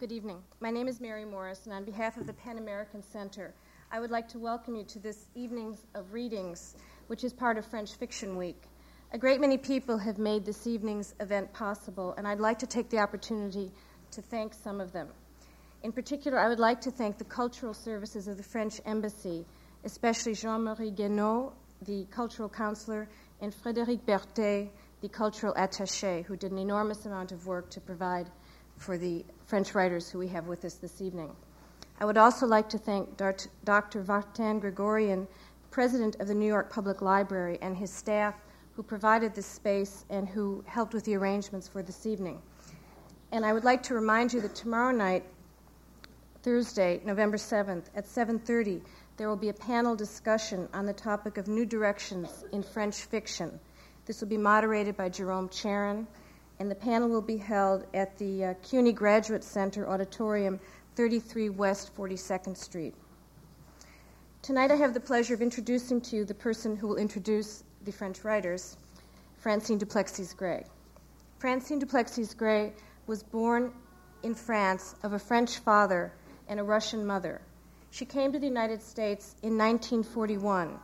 Good evening. My name is Mary Morris, and on behalf of the PEN American Center, I would like to welcome you to this evening's of readings, which is part of French Fiction Week. A great many people have made this evening's event possible, and I'd like to take the opportunity to thank some of them. In particular, I would like to thank the cultural services of the French Embassy, especially Jean Marie Guénaud, the cultural counselor, and Frédéric Berthet, the cultural attaché, who did an enormous amount of work to provide for the French writers who we have with us this evening. I would also like to thank Dr. Vartan Gregorian, president of the New York Public Library, and his staff who provided this space and who helped with the arrangements for this evening. And I would like to remind you that tomorrow night, Thursday, November 7th, at 7:30, there will be a panel discussion on the topic of new directions in French fiction. This will be moderated by Jerome Charyn, and the panel will be held at the uh, CUNY Graduate Center Auditorium, 33 West 42nd Street. Tonight I have the pleasure of introducing to you the person who will introduce the French writers, Francine du Plessix Gray. Francine du Plessix Gray was born in France of a French father and a Russian mother. She came to the United States in 1941.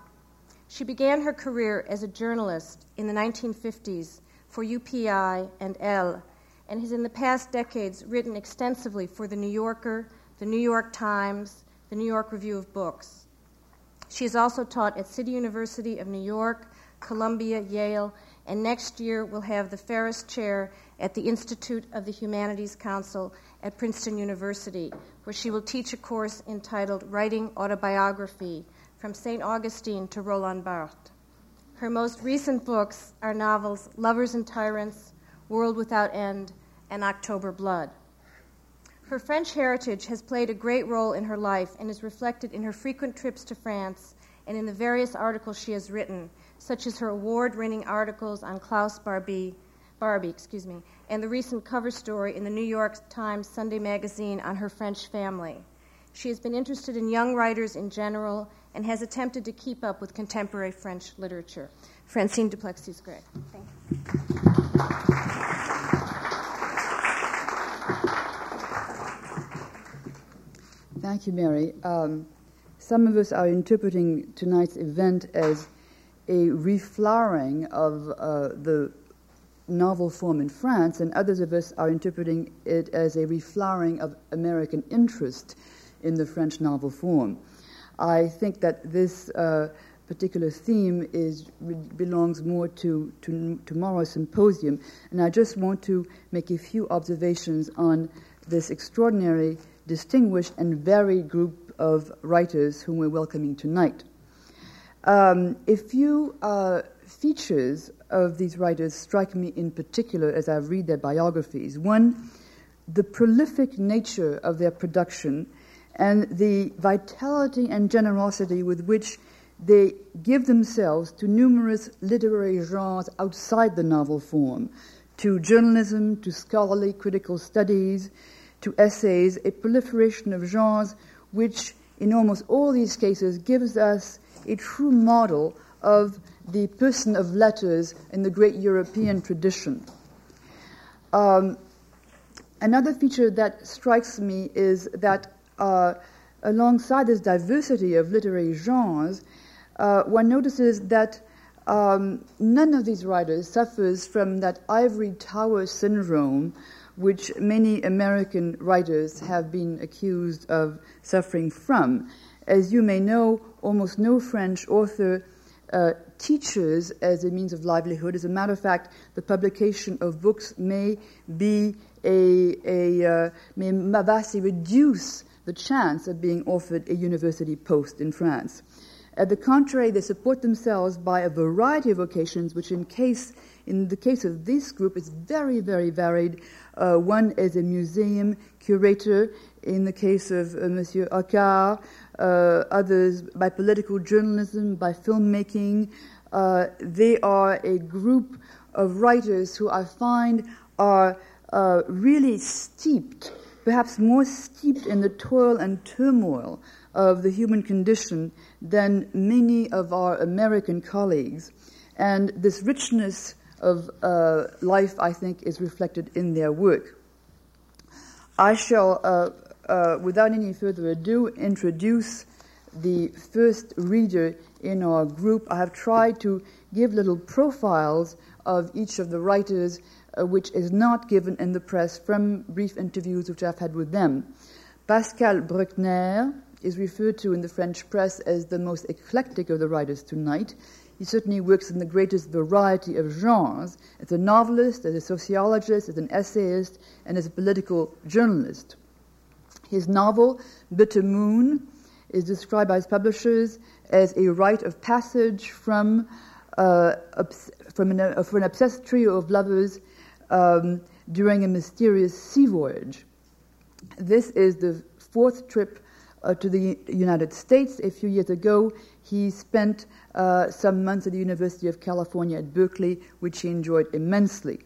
She began her career as a journalist in the 1950s for UPI and Elle, and has in the past decades written extensively for The New Yorker, The New York Times, The New York Review of Books. She has also taught at City University of New York, Columbia, Yale, and next year will have the Ferris Chair at the Institute of the Humanities Council at Princeton University, where she will teach a course entitled Writing Autobiography From St. Augustine to Roland Barthes. Her most recent books are novels Lovers and Tyrants, World Without End, and October Blood. Her French heritage has played a great role in her life and is reflected in her frequent trips to France and in the various articles she has written, such as her award-winning articles on Klaus Barbie, Barbie, excuse me, and the recent cover story in the New York Times Sunday magazine on her French family. She has been interested in young writers in general and has attempted to keep up with contemporary French literature. Francine du Plessix Gray. Thank you. Thank you, Mary. Um, some of us are interpreting tonight's event as a reflowering of uh, the novel form in France, and others of us are interpreting it as a reflowering of American interest in the French novel form. I think that this uh, particular theme is belongs more to, to tomorrow's symposium, and I just want to make a few observations on this extraordinary, distinguished, and varied group of writers whom we're welcoming tonight. Um, a few uh, features of these writers strike me in particular as I read their biographies. One, the prolific nature of their production and the vitality and generosity with which they give themselves to numerous literary genres outside the novel form, to journalism, to scholarly critical studies, to essays, a proliferation of genres which, in almost all these cases, gives us a true model of the person of letters in the great European tradition. Um, another feature that strikes me is that uh, alongside this diversity of literary genres, uh, one notices that um, none of these writers suffers from that ivory tower syndrome, which many American writers have been accused of suffering from. As you may know, almost no French author uh, teaches as a means of livelihood. As a matter of fact, the publication of books may be a, a uh, may vastly reduce the chance of being offered a university post in France. At the contrary, they support themselves by a variety of vocations, which in case in the case of this group is very, very varied. Uh, one is a museum curator. In the case of uh, Monsieur Hocquard, uh, others by political journalism, by filmmaking. Uh, they are a group of writers who I find are uh, really steeped, perhaps more steeped in the toil and turmoil of the human condition than many of our American colleagues. And this richness of uh, life, I think, is reflected in their work. I shall, uh, uh, without any further ado, introduce the first reader in our group. I have tried to give little profiles of each of the writers, uh, which is not given in the press from brief interviews which I've had with them. Pascal Bruckner is referred to in the French press as the most eclectic of the writers tonight. He certainly works in the greatest variety of genres as a novelist, as a sociologist, as an essayist, and as a political journalist. His novel, Bitter Moon, is described by his publishers as a rite of passage from, uh, obs- from an, uh, for an obsessed trio of lovers um, during a mysterious sea voyage. This is the fourth trip uh, to the United States. A few years ago, he spent uh, some months at the University of California at Berkeley, which he enjoyed immensely.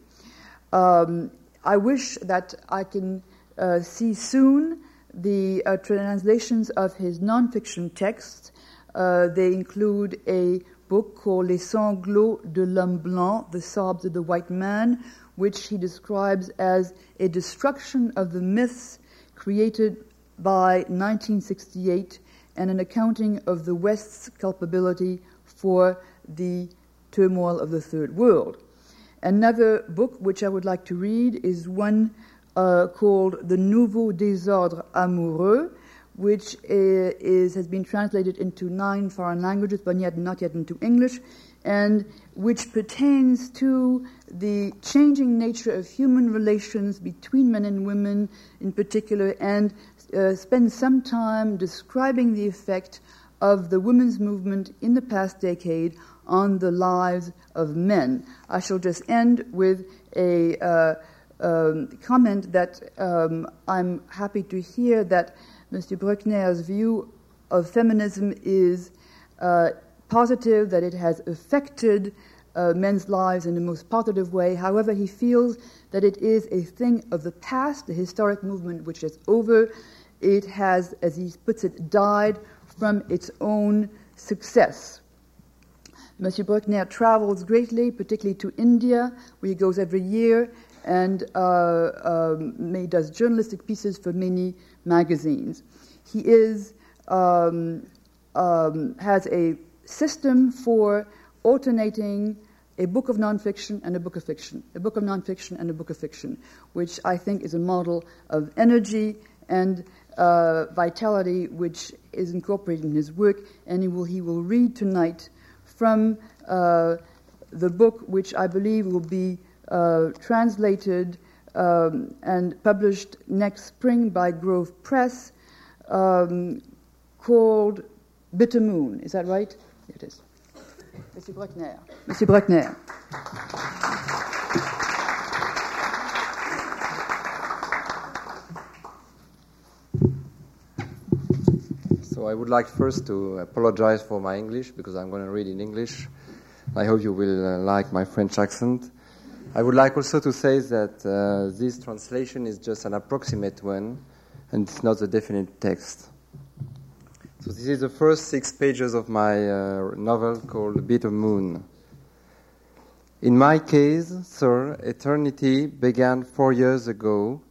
Um, I wish that I can uh, see soon the uh, translations of his nonfiction texts. Uh, they include a book called Les Sanglots de l'Homme Blanc, The Sobs of the White Man, which he describes as a destruction of the myths created by 1968 and an accounting of the West's culpability for the turmoil of the Third World. Another book which I would like to read is one uh, called The Nouveau Désordre Amoureux, which is, has been translated into nine foreign languages, but yet not yet into English, and which pertains to the changing nature of human relations between men and women in particular, and uh, spends some time describing the effect of the women's movement in the past decade on the lives of men. I shall just end with a uh, um, comment that um, I'm happy to hear that Mr. Bruckner's view of feminism is uh, positive, that it has affected uh, men's lives in the most positive way. However, he feels that it is a thing of the past, the historic movement which is over. It has, as he puts it, died from its own success. Monsieur Bruckner travels greatly, particularly to India, where he goes every year, and uh, um, he does journalistic pieces for many magazines. He is um, um, has a system for alternating a book of nonfiction and a book of fiction, a book of nonfiction and a book of fiction, which I think is a model of energy and uh, vitality which is incorporated in his work, and he will, he will read tonight from uh, the book, which I believe will be uh, translated um, and published next spring by Grove Press, um, called Bitter Moon. Is that right? It is. Monsieur Bruckner. Monsieur Bruckner. So I would like first to apologize for my English because I'm going to read in English. I hope you will uh, like my French accent. I would like also to say that uh, this translation is just an approximate one and it's not a definite text. So this is the first six pages of my uh, novel called Bitter Moon. In my case, sir, eternity began four years ago,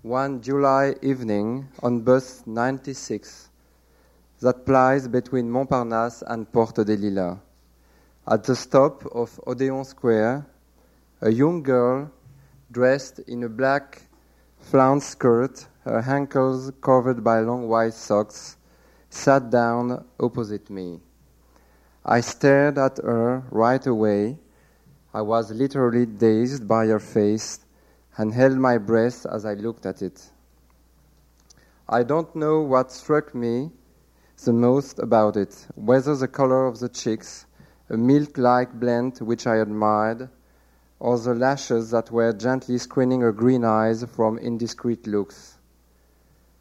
one July evening on bus 96 that plies between Montparnasse and Porte des Lilas. At the stop of Odeon Square, a young girl dressed in a black flounce skirt, her ankles covered by long white socks, sat down opposite me. I stared at her right away. I was literally dazed by her face and held my breath as I looked at it. I don't know what struck me the most about it, whether the color of the cheeks, a milk like blend which I admired, or the lashes that were gently screening her green eyes from indiscreet looks.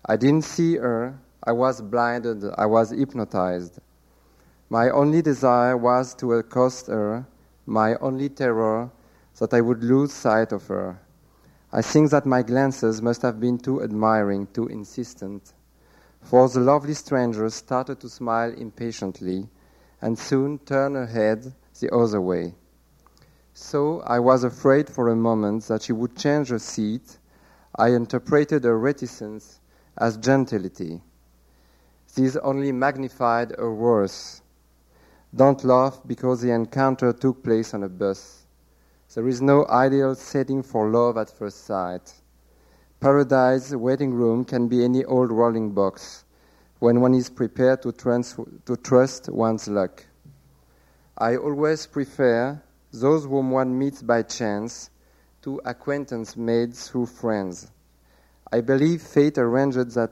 I didn't see her, I was blinded, I was hypnotized. My only desire was to accost her, my only terror that I would lose sight of her. I think that my glances must have been too admiring, too insistent for the lovely stranger started to smile impatiently and soon turned her head the other way. So I was afraid for a moment that she would change her seat, I interpreted her reticence as gentility. This only magnified her worth. Don't laugh because the encounter took place on a bus. There is no ideal setting for love at first sight. Paradise waiting room can be any old rolling box when one is prepared to, trans- to trust one's luck. I always prefer those whom one meets by chance to acquaintance made through friends. I believe fate arranged that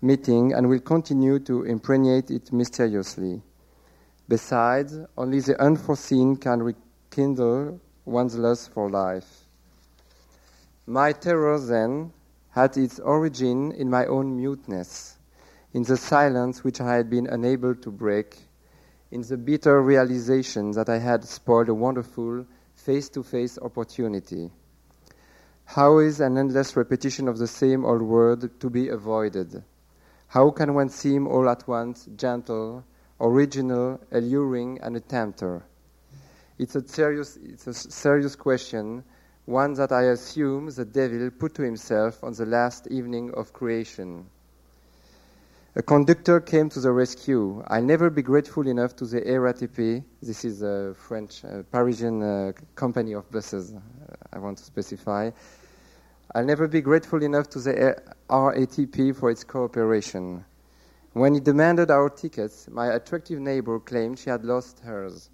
meeting and will continue to impregnate it mysteriously. Besides, only the unforeseen can rekindle one's lust for life. My terror then had its origin in my own muteness, in the silence which I had been unable to break, in the bitter realization that I had spoiled a wonderful face to face opportunity. How is an endless repetition of the same old word to be avoided? How can one seem all at once gentle, original, alluring, and a tempter? It's a serious, it's a serious question, one that I assume the devil put to himself on the last evening of creation. A conductor came to the rescue. I'll never be grateful enough to the RATP. This is a French, uh, Parisian uh, company of buses, uh, I want to specify. I'll never be grateful enough to the RATP for its cooperation. When he demanded our tickets, my attractive neighbor claimed she had lost hers.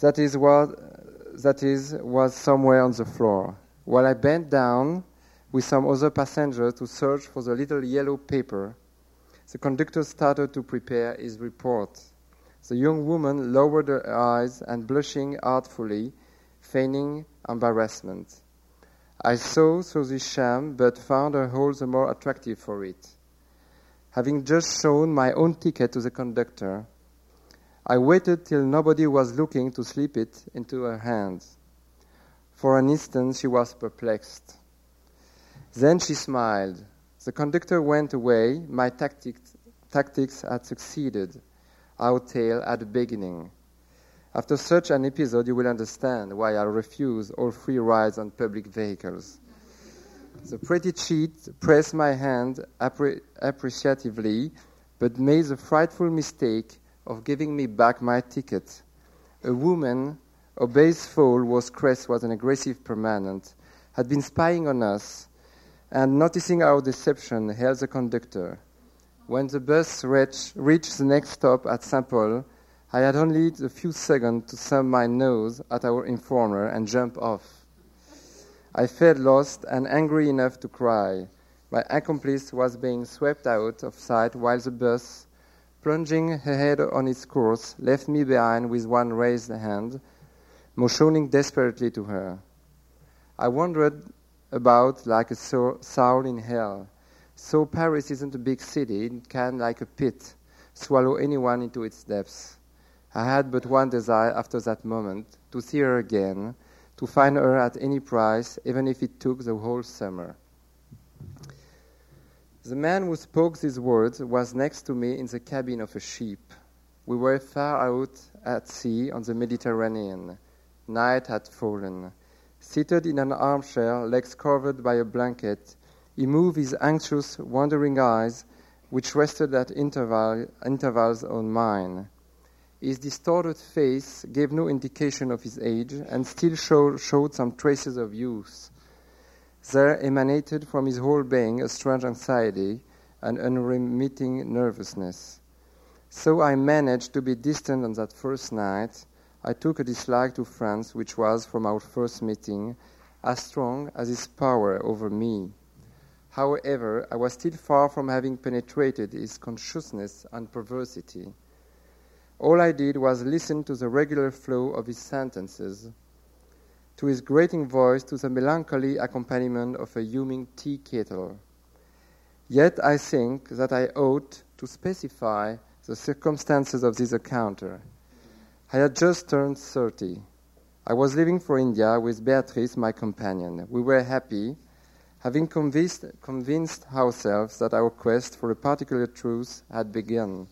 That is what that is was somewhere on the floor. While I bent down with some other passengers to search for the little yellow paper, the conductor started to prepare his report. The young woman lowered her eyes and blushing artfully, feigning embarrassment. I saw through this sham, but found her all the more attractive for it. Having just shown my own ticket to the conductor, I waited till nobody was looking to slip it into her hands. For an instant, she was perplexed. Then she smiled. The conductor went away. My tactics, tactics had succeeded. Our tale at the beginning. After such an episode, you will understand why I refuse all free rides on public vehicles. The pretty cheat pressed my hand appre- appreciatively, but made the frightful mistake of giving me back my ticket. A woman, Obey's foal was Cress was an aggressive permanent, had been spying on us, and noticing our deception, held the conductor. When the bus reached the next stop at Saint Paul, I had only a few seconds to thumb my nose at our informer and jump off. I felt lost and angry enough to cry. My accomplice was being swept out of sight while the bus, plunging ahead on its course, left me behind with one raised hand, motioning desperately to her. I wandered about like a soul in hell. So Paris isn't a big city, it can, like a pit, swallow anyone into its depths. I had but one desire after that moment to see her again, to find her at any price, even if it took the whole summer. The man who spoke these words was next to me in the cabin of a ship. We were far out at sea on the Mediterranean. Night had fallen. Seated in an armchair, legs covered by a blanket, he moved his anxious, wandering eyes, which rested at interval, intervals on mine. His distorted face gave no indication of his age and still show, showed some traces of youth. There emanated from his whole being a strange anxiety and unremitting nervousness. So I managed to be distant on that first night. I took a dislike to Franz, which was, from our first meeting, as strong as his power over me. However, I was still far from having penetrated his consciousness and perversity. All I did was listen to the regular flow of his sentences, to his grating voice, to the melancholy accompaniment of a humming tea kettle. Yet I think that I ought to specify the circumstances of this encounter. I had just turned 30. I was leaving for India with Beatrice, my companion. We were happy, having convinced, convinced ourselves that our quest for a particular truth had begun.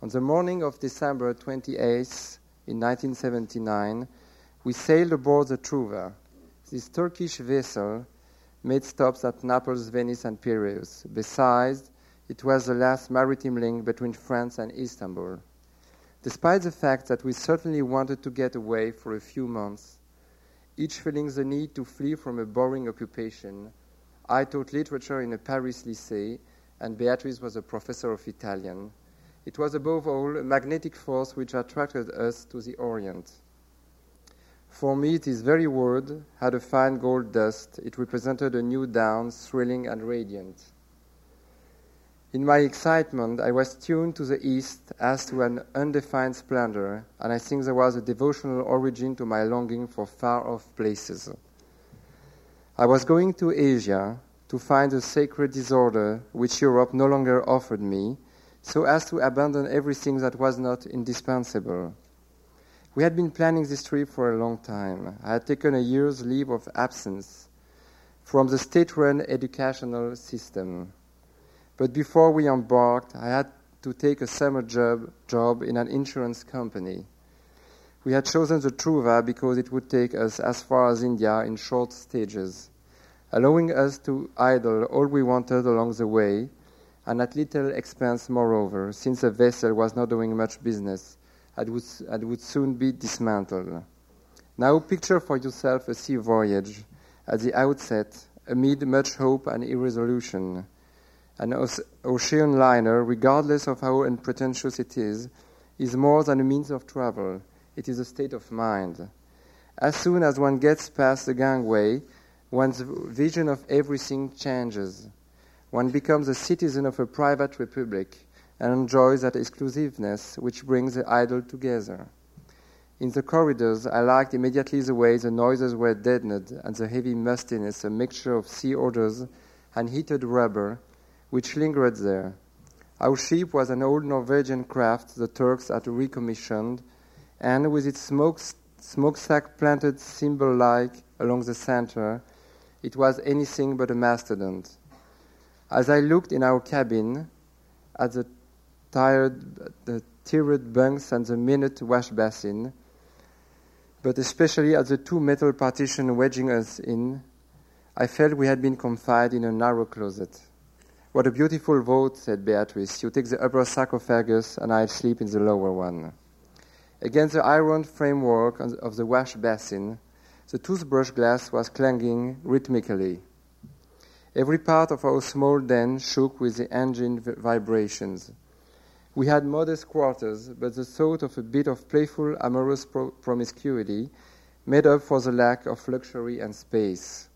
On the morning of December 28th, in 1979, we sailed aboard the Truva. This Turkish vessel made stops at Naples, Venice, and Piraeus. Besides, it was the last maritime link between France and Istanbul. Despite the fact that we certainly wanted to get away for a few months, each feeling the need to flee from a boring occupation, I taught literature in a Paris lycée, and Beatrice was a professor of Italian. It was above all a magnetic force which attracted us to the Orient. For me, this very word had a fine gold dust. It represented a new dawn, thrilling and radiant. In my excitement, I was tuned to the east as to an undefined splendor, and I think there was a devotional origin to my longing for far off places. I was going to Asia to find a sacred disorder which Europe no longer offered me, so as to abandon everything that was not indispensable. We had been planning this trip for a long time. I had taken a year's leave of absence from the state run educational system. But before we embarked, I had to take a summer job, job in an insurance company. We had chosen the Truva because it would take us as far as India in short stages, allowing us to idle all we wanted along the way, and at little expense, moreover, since the vessel was not doing much business and would, would soon be dismantled. Now, picture for yourself a sea voyage at the outset, amid much hope and irresolution an ocean liner, regardless of how unpretentious it is, is more than a means of travel. It is a state of mind. As soon as one gets past the gangway, one's vision of everything changes. One becomes a citizen of a private republic and enjoys that exclusiveness which brings the idle together. In the corridors, I liked immediately the way the noises were deadened and the heavy mustiness, a mixture of sea odors and heated rubber, which lingered there. Our ship was an old Norwegian craft the Turks had recommissioned, and with its smoke, smokestack planted symbol like along the center, it was anything but a mastodon. As I looked in our cabin at the tired, the tiered bunks and the minute wash basin, but especially at the two metal partitions wedging us in, I felt we had been confined in a narrow closet. What a beautiful vote, said Beatrice. You take the upper sarcophagus, and I'll sleep in the lower one. Against the iron framework of the wash basin, the toothbrush glass was clanging rhythmically. Every part of our small den shook with the engine vibrations. We had modest quarters, but the thought of a bit of playful, amorous pro- promiscuity made up for the lack of luxury and space.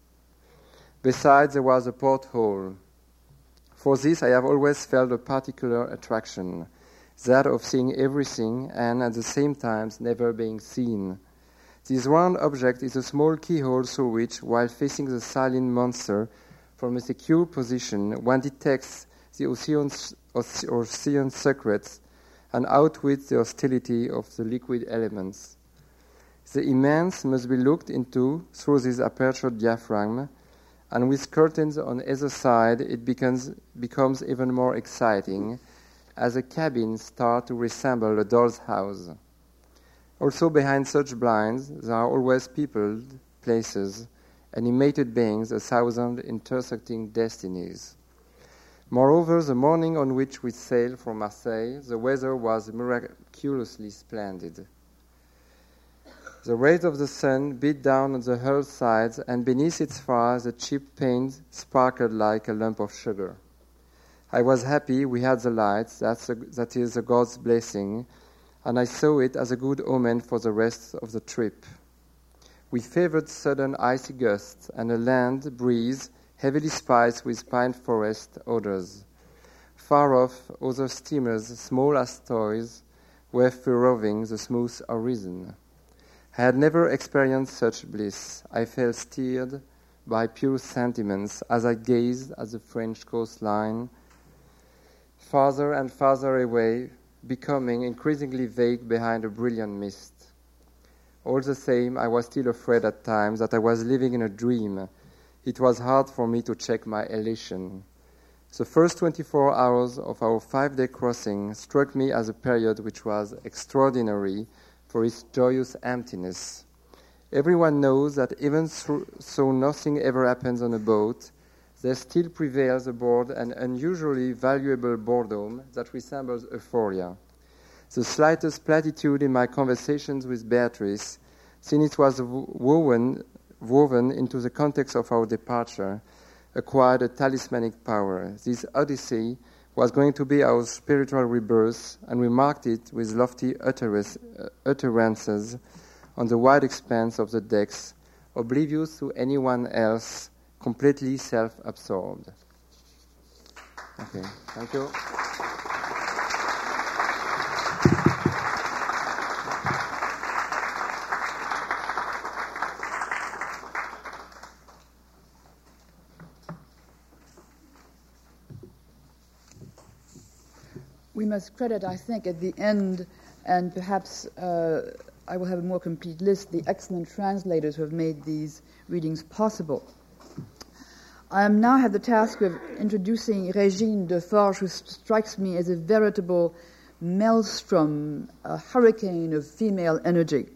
Besides, there was a porthole, for this, I have always felt a particular attraction that of seeing everything and at the same time never being seen. This round object is a small keyhole through which, while facing the silent monster from a secure position, one detects the ocean's, ocean secrets and outwits the hostility of the liquid elements. The immense must be looked into through this aperture diaphragm and with curtains on either side, it becomes, becomes even more exciting as the cabins start to resemble a doll's house. Also, behind such blinds, there are always peopled places, animated beings, a thousand intersecting destinies. Moreover, the morning on which we sailed from Marseille, the weather was miraculously splendid. The rays of the sun beat down on the hull sides, and beneath its fire the cheap paint sparkled like a lump of sugar. I was happy we had the lights, that's a, that is a God's blessing, and I saw it as a good omen for the rest of the trip. We favored sudden icy gusts and a land breeze heavily spiced with pine forest odors. Far off, other steamers, small as toys, were furrowing the smooth horizon. I had never experienced such bliss. I felt stirred by pure sentiments as I gazed at the French coastline, farther and farther away, becoming increasingly vague behind a brilliant mist. All the same, I was still afraid at times that I was living in a dream. It was hard for me to check my elation. The first 24 hours of our five day crossing struck me as a period which was extraordinary for its joyous emptiness. Everyone knows that even though nothing ever happens on a boat, there still prevails aboard an unusually valuable boredom that resembles euphoria. The slightest platitude in my conversations with Beatrice, since it was woven, woven into the context of our departure, acquired a talismanic power. This odyssey was going to be our spiritual rebirth, and we marked it with lofty uh, utterances on the wide expanse of the decks, oblivious to anyone else, completely self absorbed. Okay, thank you. Must credit, I think, at the end, and perhaps uh, I will have a more complete list, the excellent translators who have made these readings possible. I am now have the task of introducing Regine Deforges, who strikes me as a veritable maelstrom, a hurricane of female energy.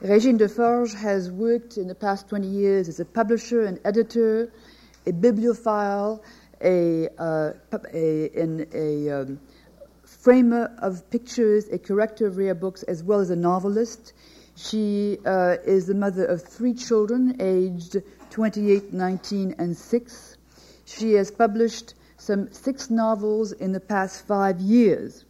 Regine Deforges has worked in the past 20 years as a publisher, an editor, a bibliophile, a, uh, a, in a um, framer of pictures, a corrector of rare books, as well as a novelist. She uh, is the mother of three children, aged 28, 19, and 6. She has published some six novels in the past five years.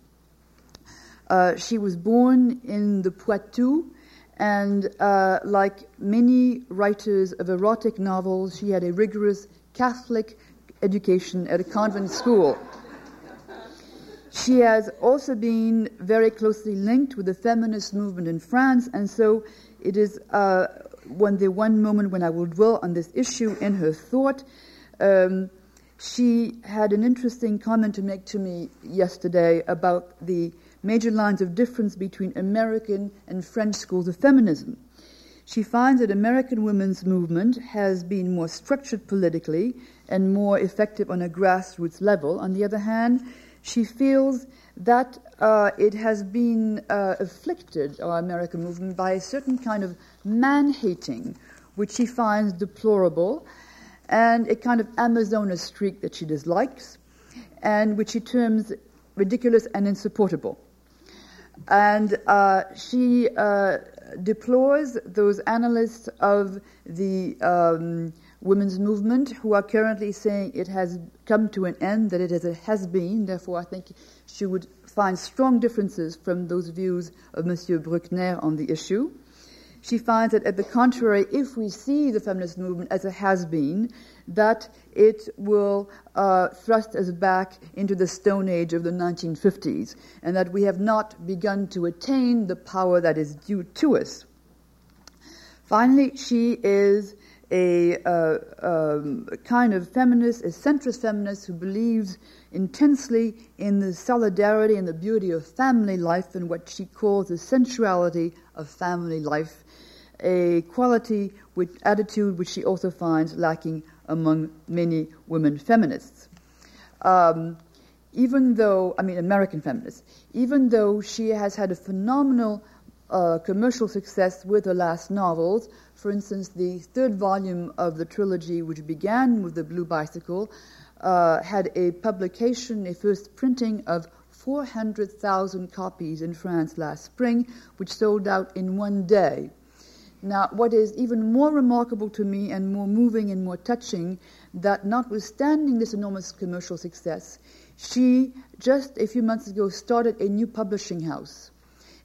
Uh, she was born in the Poitou, and uh, like many writers of erotic novels, she had a rigorous Catholic education at a convent school. She has also been very closely linked with the feminist movement in France, and so it is uh, one, the one moment when I will dwell on this issue in her thought. Um, she had an interesting comment to make to me yesterday about the major lines of difference between American and French schools of feminism. She finds that American women's movement has been more structured politically and more effective on a grassroots level. On the other hand, she feels that uh, it has been uh, afflicted, our American movement, by a certain kind of man hating, which she finds deplorable, and a kind of Amazona streak that she dislikes, and which she terms ridiculous and insupportable. And uh, she uh, deplores those analysts of the um, women's movement who are currently saying it has come to an end, that it has been. Therefore, I think she would find strong differences from those views of Monsieur Bruckner on the issue. She finds that, at the contrary, if we see the feminist movement as it has been, that it will uh, thrust us back into the Stone Age of the 1950s, and that we have not begun to attain the power that is due to us. Finally, she is a uh, um, kind of feminist, a centrist feminist who believes intensely in the solidarity and the beauty of family life and what she calls the sensuality of family life, a quality, which, attitude which she also finds lacking among many women feminists. Um, even though, I mean, American feminists, even though she has had a phenomenal uh, commercial success with her last novels, for instance, the third volume of the trilogy, which began with The Blue Bicycle, uh, had a publication, a first printing of 400,000 copies in France last spring, which sold out in one day. Now, what is even more remarkable to me and more moving and more touching, that notwithstanding this enormous commercial success, she just a few months ago started a new publishing house,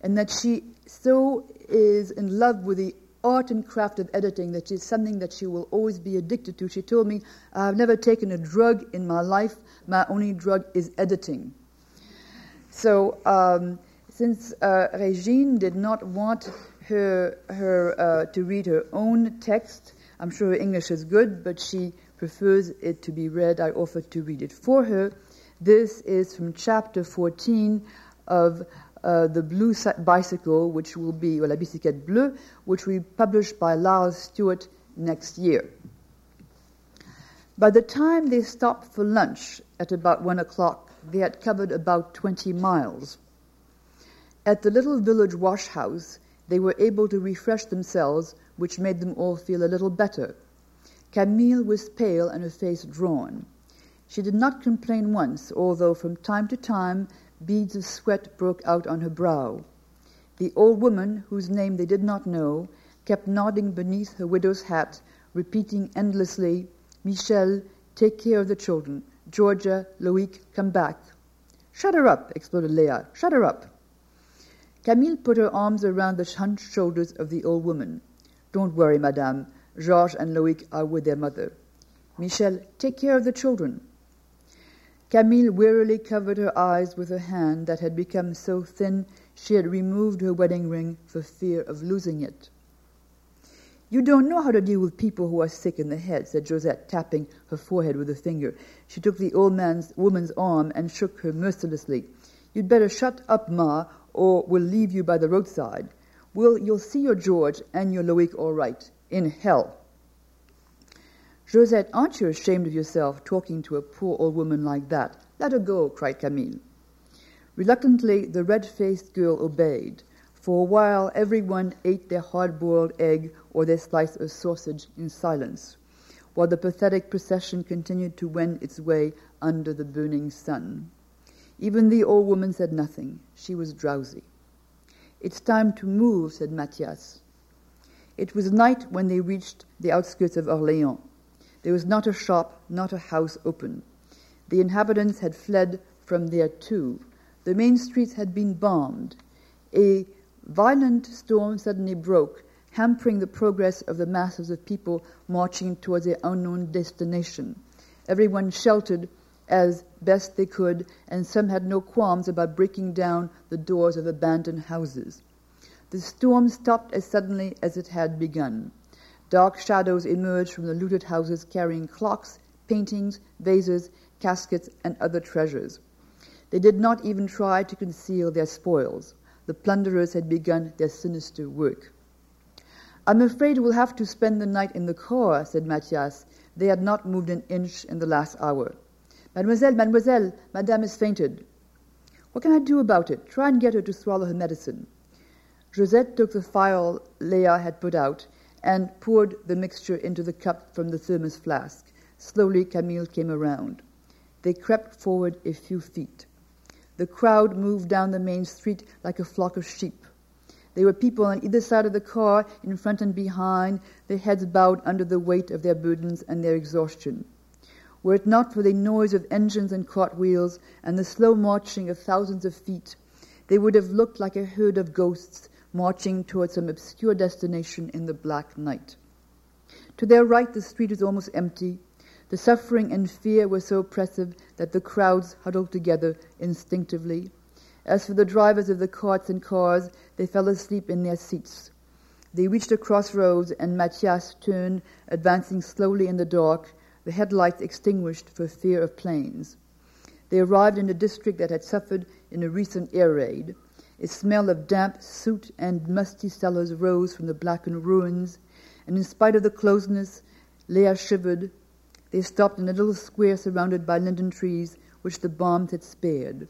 and that she so is in love with the art and craft of editing that is something that she will always be addicted to. She told me, I've never taken a drug in my life, my only drug is editing. So, um, since uh, Regine did not want her, her uh, to read her own text, I'm sure her English is good, but she prefers it to be read. I offered to read it for her. This is from chapter 14 of uh, the blue bicycle, which will be, la bicyclette bleue, which will be published by Lyle Stuart next year. By the time they stopped for lunch at about one o'clock, they had covered about 20 miles. At the little village wash house, they were able to refresh themselves, which made them all feel a little better. Camille was pale and her face drawn. She did not complain once, although from time to time beads of sweat broke out on her brow. The old woman, whose name they did not know, kept nodding beneath her widow's hat, repeating endlessly, Michel, take care of the children. Georgia, Loic, come back. Shut her up, exploded Leah. Shut her up. Camille put her arms around the hunched shoulders of the old woman. Don't worry, madame. Georges and Loic are with their mother. Michel, take care of the children. Camille wearily covered her eyes with her hand that had become so thin she had removed her wedding ring for fear of losing it. You don't know how to deal with people who are sick in the head, said Josette, tapping her forehead with a finger. She took the old man's woman's arm and shook her mercilessly. You'd better shut up, Ma, or we'll leave you by the roadside. Well, you'll see your George and your Loic all right, in hell. Josette, aren't you ashamed of yourself talking to a poor old woman like that? Let her go, cried Camille. Reluctantly, the red faced girl obeyed. For a while, everyone ate their hard boiled egg or their slice of sausage in silence, while the pathetic procession continued to wend its way under the burning sun. Even the old woman said nothing. She was drowsy. It's time to move, said Mathias. It was night when they reached the outskirts of Orleans. There was not a shop, not a house open. The inhabitants had fled from there too. The main streets had been bombed. A violent storm suddenly broke, hampering the progress of the masses of people marching towards their unknown destination. Everyone sheltered as best they could, and some had no qualms about breaking down the doors of abandoned houses. The storm stopped as suddenly as it had begun. Dark shadows emerged from the looted houses carrying clocks, paintings, vases, caskets, and other treasures. They did not even try to conceal their spoils. The plunderers had begun their sinister work. I'm afraid we'll have to spend the night in the car, said Mathias. They had not moved an inch in the last hour. Mademoiselle, mademoiselle, madame has fainted. What can I do about it? Try and get her to swallow her medicine. Josette took the phial Leah had put out and poured the mixture into the cup from the thermos flask. Slowly, Camille came around. They crept forward a few feet. The crowd moved down the main street like a flock of sheep. There were people on either side of the car, in front and behind, their heads bowed under the weight of their burdens and their exhaustion. Were it not for the noise of engines and cartwheels and the slow marching of thousands of feet, they would have looked like a herd of ghosts marching towards some obscure destination in the black night. To their right, the street was almost empty. The suffering and fear were so oppressive that the crowds huddled together instinctively. As for the drivers of the carts and cars, they fell asleep in their seats. They reached a crossroads, and Mathias turned, advancing slowly in the dark, the headlights extinguished for fear of planes. They arrived in a district that had suffered in a recent air raid. A smell of damp soot and musty cellars rose from the blackened ruins, and in spite of the closeness, Leah shivered. They stopped in a little square surrounded by linden trees, which the bombs had spared.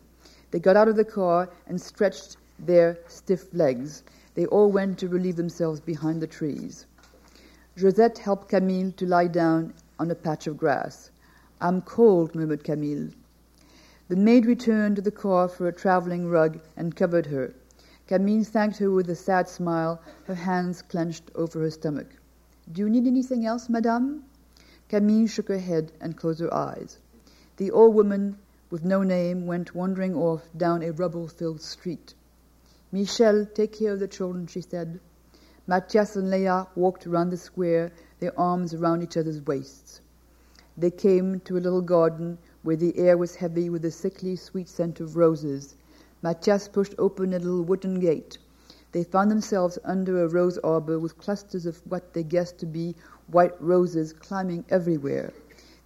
They got out of the car and stretched their stiff legs. They all went to relieve themselves behind the trees. Josette helped Camille to lie down on a patch of grass. I'm cold, murmured Camille. The maid returned to the car for a traveling rug and covered her. Camille thanked her with a sad smile, her hands clenched over her stomach. Do you need anything else, madame? Camille shook her head and closed her eyes. The old woman with no name went wandering off down a rubble filled street. Michel, take care of the children, she said. Mathias and Leah walked around the square, their arms around each other's waists. They came to a little garden where the air was heavy with the sickly sweet scent of roses. Mathias pushed open a little wooden gate. They found themselves under a rose arbor with clusters of what they guessed to be white roses climbing everywhere.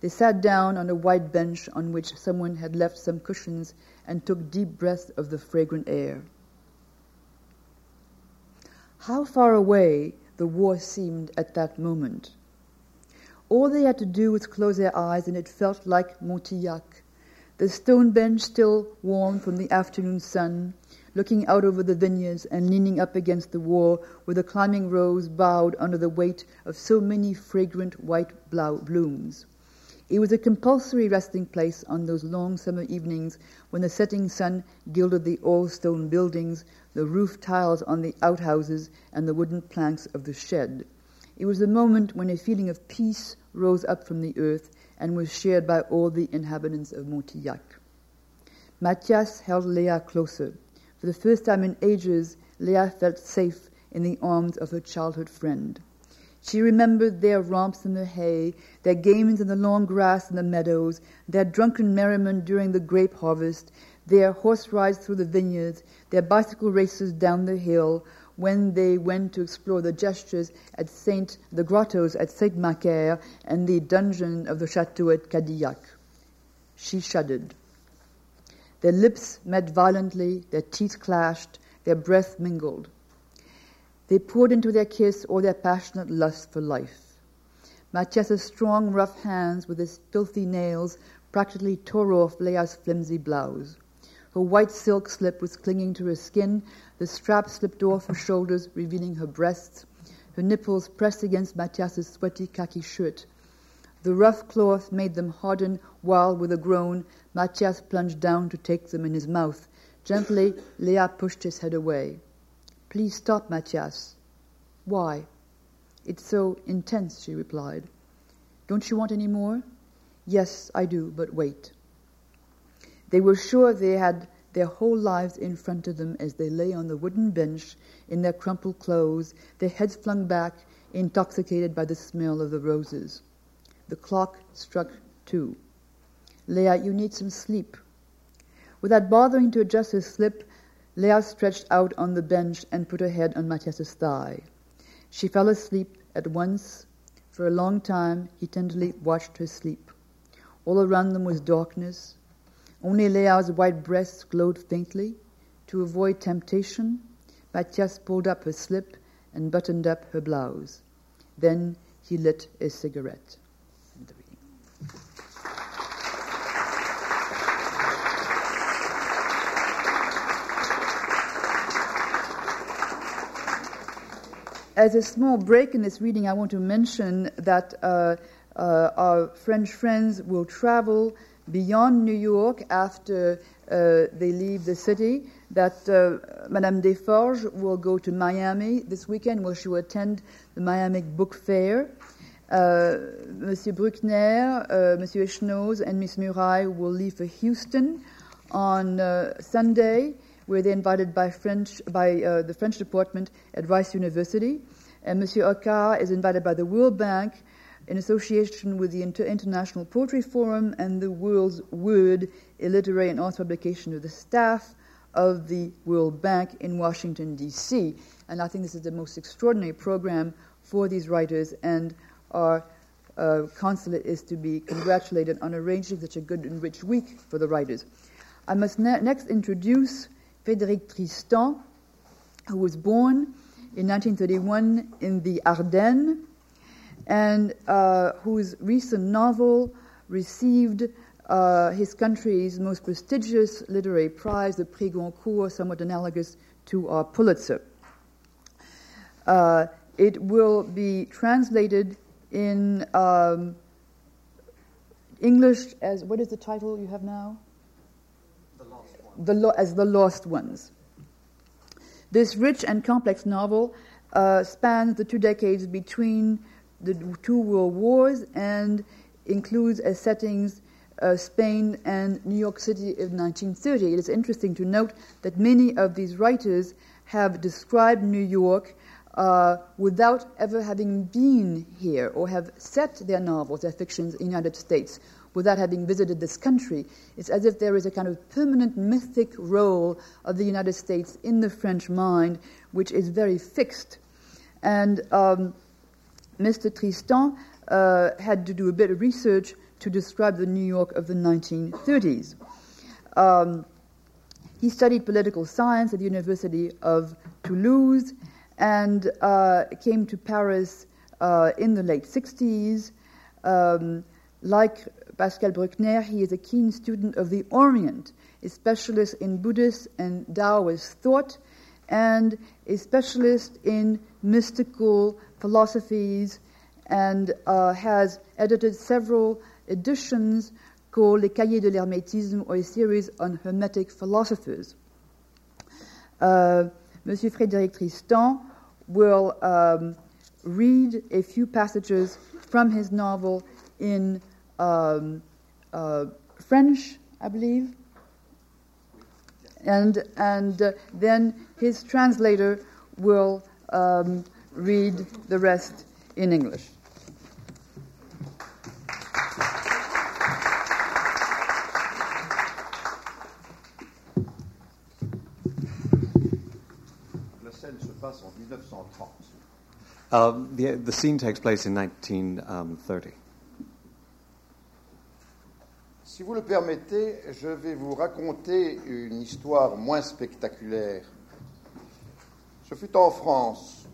They sat down on a white bench on which someone had left some cushions and took deep breaths of the fragrant air. How far away the war seemed at that moment. All they had to do was close their eyes, and it felt like Montillac. The stone bench still warm from the afternoon sun, looking out over the vineyards and leaning up against the wall where the climbing rose bowed under the weight of so many fragrant white blooms. It was a compulsory resting place on those long summer evenings when the setting sun gilded the old stone buildings, the roof tiles on the outhouses, and the wooden planks of the shed. It was the moment when a feeling of peace rose up from the earth and was shared by all the inhabitants of Montillac. Mathias held Leah closer. For the first time in ages, Leah felt safe in the arms of her childhood friend. She remembered their romps in the hay, their games in the long grass in the meadows, their drunken merriment during the grape harvest, their horse rides through the vineyards, their bicycle races down the hill, when they went to explore the gestures at Saint, the grottos at Saint Macaire and the dungeon of the chateau at Cadillac. She shuddered. Their lips met violently, their teeth clashed, their breath mingled. They poured into their kiss all their passionate lust for life. Mathias's strong, rough hands with his filthy nails practically tore off Leah's flimsy blouse. Her white silk slip was clinging to her skin. The strap slipped off her shoulders, revealing her breasts. Her nipples pressed against Mathias's sweaty khaki shirt. The rough cloth made them harden, while, with a groan, Mathias plunged down to take them in his mouth. Gently, Leah pushed his head away. Please stop, Mathias. Why? It's so intense, she replied. Don't you want any more? Yes, I do, but wait. They were sure they had their whole lives in front of them as they lay on the wooden bench in their crumpled clothes, their heads flung back, intoxicated by the smell of the roses. The clock struck two. Leah, you need some sleep. Without bothering to adjust her slip, Leah stretched out on the bench and put her head on Mathias's thigh. She fell asleep at once. For a long time, he tenderly watched her sleep. All around them was darkness. Only Leah's white breasts glowed faintly. To avoid temptation, Mathias pulled up her slip and buttoned up her blouse. Then he lit a cigarette. As a small break in this reading, I want to mention that uh, uh, our French friends will travel beyond New York after uh, they leave the city. That uh, Madame Deforges will go to Miami this weekend, where she will attend the Miami Book Fair. Uh, Monsieur Bruckner, uh, Monsieur Echenoz, and Miss Murail will leave for Houston on Sunday where they're invited by French by uh, the French department at Rice University, and Monsieur Hocquard is invited by the World Bank in association with the Inter- International Poetry Forum and the World's Word, a literary and arts publication of the staff of the World Bank in Washington, D.C. And I think this is the most extraordinary program for these writers, and our uh, consulate is to be congratulated on arranging such a good and rich week for the writers. I must ne- next introduce Frédérick Tristan, who was born in 1931 in the Ardennes and uh, whose recent novel received uh, his country's most prestigious literary prize, the Prix Goncourt, somewhat analogous to our Pulitzer. Uh, it will be translated in um, English as what is the title you have now? the Lost lo- as the lost ones. This rich and complex novel uh, spans the two decades between the two world wars and includes as settings uh, Spain and New York City in 1930. It is interesting to note that many of these writers have described New York uh, without ever having been here or have set their novels, their fictions in the United States without having visited this country. It's as if there is a kind of permanent mythic role of the United States in the French mind, which is very fixed. And um, Mr. Tristan uh, had to do a bit of research to describe the New York of the 1930s. Um, he studied political science at the University of Toulouse and uh, came to Paris uh, in the late 60s. Um, like Pascal Bruckner, he is a keen student of the Orient, a specialist in Buddhist and Taoist thought, and a specialist in mystical philosophies, and uh, has edited several editions called Les Cahiers de l'Hermétisme, or a series on Hermetic philosophers. Uh, Monsieur Frédérick Tristan will um, read a few passages from his novel in um, uh, French, I believe, and and uh, then his translator will um, read the rest in English. La scène se passe en 1930. Uh, the, the scene takes place in 1930. Si vous le permettez, je vais vous raconter une histoire moins spectaculaire. Ce fut en France.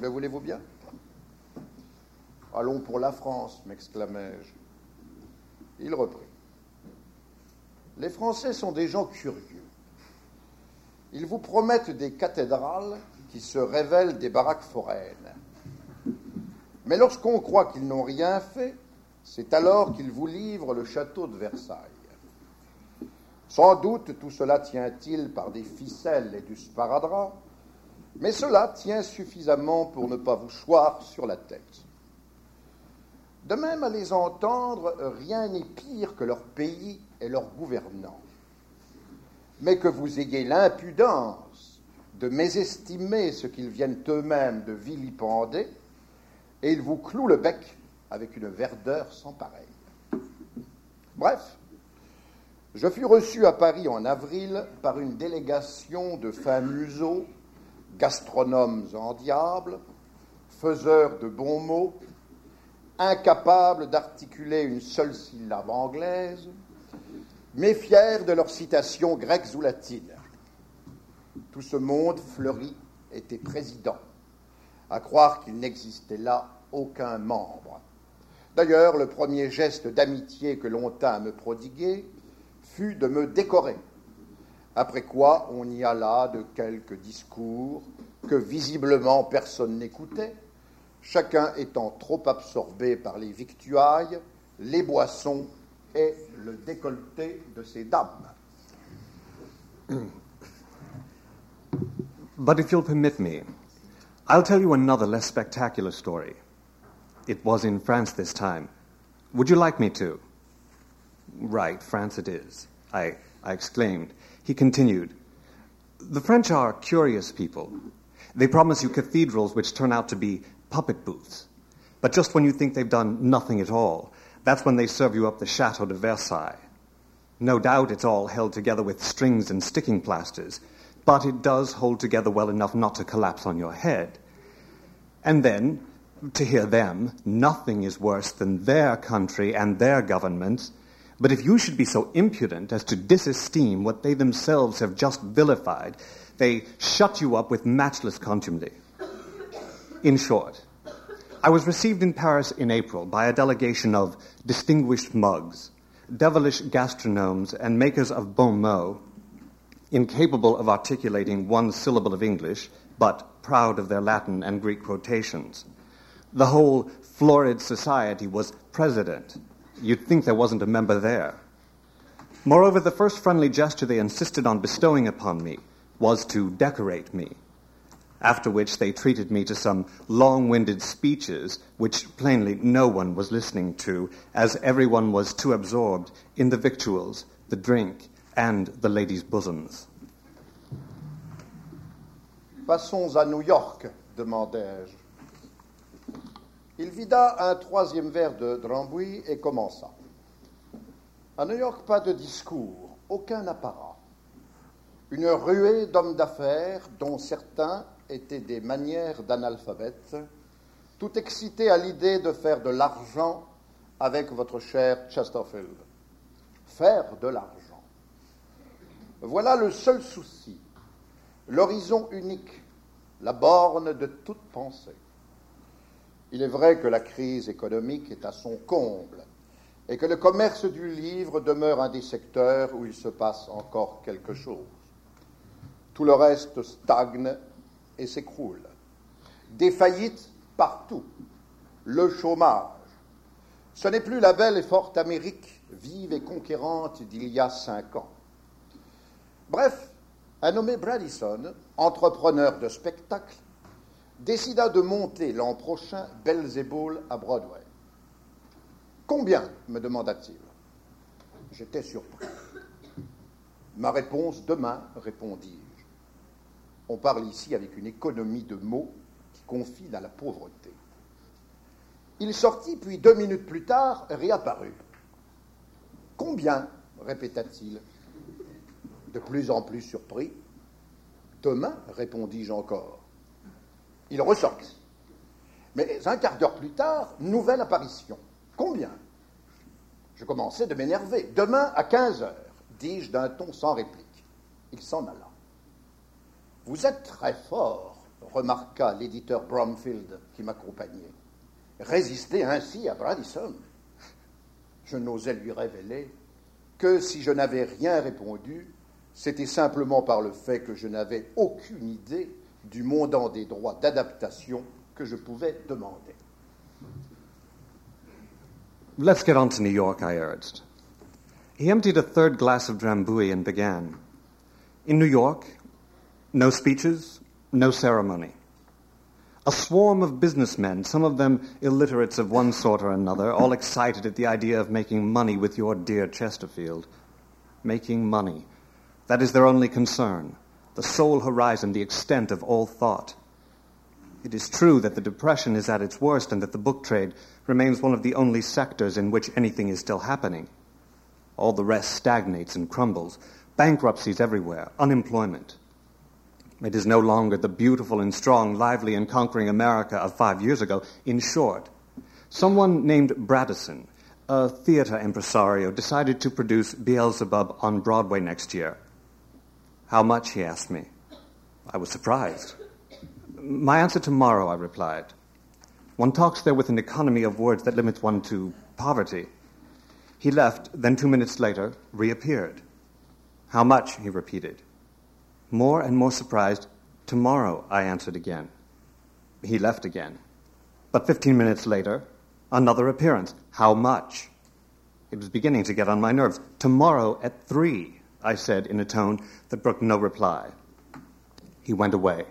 Le voulez-vous bien? Allons pour la France, m'exclamai-je. Il reprit. Les Français sont des gens curieux. Ils vous promettent des cathédrales qui se révèlent des baraques foraines. Mais lorsqu'on croit qu'ils n'ont rien fait, c'est alors qu'ils vous livrent le château de Versailles. Sans doute tout cela tient-il par des ficelles et du sparadrap, mais cela tient suffisamment pour ne pas vous choir sur la tête. De même, à les entendre, rien n'est pire que leur pays et leurs gouvernants. Mais que vous ayez l'impudence de mésestimer ce qu'ils viennent eux-mêmes de vilipender, et ils vous clouent le bec avec une verdeur sans pareille. Bref, je fus reçu à Paris en avril par une délégation de fins museaux, gastronomes en diable, faiseurs de bons mots, incapables d'articuler une seule syllabe anglaise, mais fiers de leurs citations grecques ou latines. Tout ce monde fleuri était président, à croire qu'il n'existait là aucun membre. D'ailleurs, le premier geste d'amitié que l'on tint à me prodiguer fut de me décorer, après quoi on y alla de quelques discours que visiblement personne n'écoutait, chacun étant trop absorbé par les victuailles, les boissons et le décolleté de ses dames. But if you'll permit me, I'll tell you another less spectacular story. It was in France this time. Would you like me to? Right, France it is, I, I exclaimed. He continued, The French are curious people. They promise you cathedrals which turn out to be puppet booths. But just when you think they've done nothing at all, that's when they serve you up the Chateau de Versailles. No doubt it's all held together with strings and sticking plasters, but it does hold together well enough not to collapse on your head. And then, to hear them, nothing is worse than their country and their governments. But if you should be so impudent as to disesteem what they themselves have just vilified, they shut you up with matchless contumely. In short, I was received in Paris in April by a delegation of distinguished mugs, devilish gastronomes, and makers of bon mots, incapable of articulating one syllable of English, but proud of their Latin and Greek quotations. The whole florid society was president. You'd think there wasn't a member there. Moreover, the first friendly gesture they insisted on bestowing upon me was to decorate me after which they treated me to some long winded speeches, which plainly no one was listening to, as everyone was too absorbed in the victuals, the drink, and the ladies' bosoms. Passons à New York, demandai-je. Il vida un troisième verre de Drambuie et commença. À New York, pas de discours, aucun apparat. Une ruée d'hommes d'affaires, dont certains étaient des manières d'analphabètes, tout excités à l'idée de faire de l'argent avec votre cher Chesterfield. Faire de l'argent. Voilà le seul souci, l'horizon unique, la borne de toute pensée. Il est vrai que la crise économique est à son comble, et que le commerce du livre demeure un des secteurs où il se passe encore quelque chose. Tout le reste stagne et s'écroule. Des faillites partout. Le chômage. Ce n'est plus la belle et forte Amérique, vive et conquérante d'il y a cinq ans. Bref, un nommé Bradison, entrepreneur de spectacle, décida de monter l'an prochain Belzebul à Broadway. Combien me demanda-t-il. J'étais surpris. Ma réponse demain, répondis-je. On parle ici avec une économie de mots qui confine à la pauvreté. Il sortit, puis deux minutes plus tard, réapparut. Combien répéta-t-il, de plus en plus surpris. Demain, répondis-je encore. Il ressortit. Mais un quart d'heure plus tard, nouvelle apparition. Combien? Je commençais de m'énerver. Demain à 15 heures, dis-je d'un ton sans réplique. Il s'en alla. Vous êtes très fort, remarqua l'éditeur Bromfield qui m'accompagnait. Résister ainsi à Bradison. Je n'osais lui révéler que si je n'avais rien répondu, c'était simplement par le fait que je n'avais aucune idée du montant des droits d'adaptation que je pouvais demander. Let's get on to New York, I urged. He emptied a third glass of Drambuie and began. In New York, no speeches, no ceremony. A swarm of businessmen, some of them illiterates of one sort or another, all excited at the idea of making money with your dear Chesterfield. Making money. That is their only concern, the sole horizon, the extent of all thought. It is true that the Depression is at its worst and that the book trade remains one of the only sectors in which anything is still happening. All the rest stagnates and crumbles. Bankruptcies everywhere, unemployment. It is no longer the beautiful and strong, lively and conquering America of five years ago. In short, someone named Bradison, a theater impresario, decided to produce Beelzebub on Broadway next year. How much? he asked me. I was surprised. My answer tomorrow, I replied. One talks there with an economy of words that limits one to poverty. He left, then two minutes later reappeared. How much? he repeated. More and more surprised, tomorrow, I answered again. He left again. But 15 minutes later, another appearance. How much? It was beginning to get on my nerves. Tomorrow at three, I said in a tone that brooked no reply. He went away.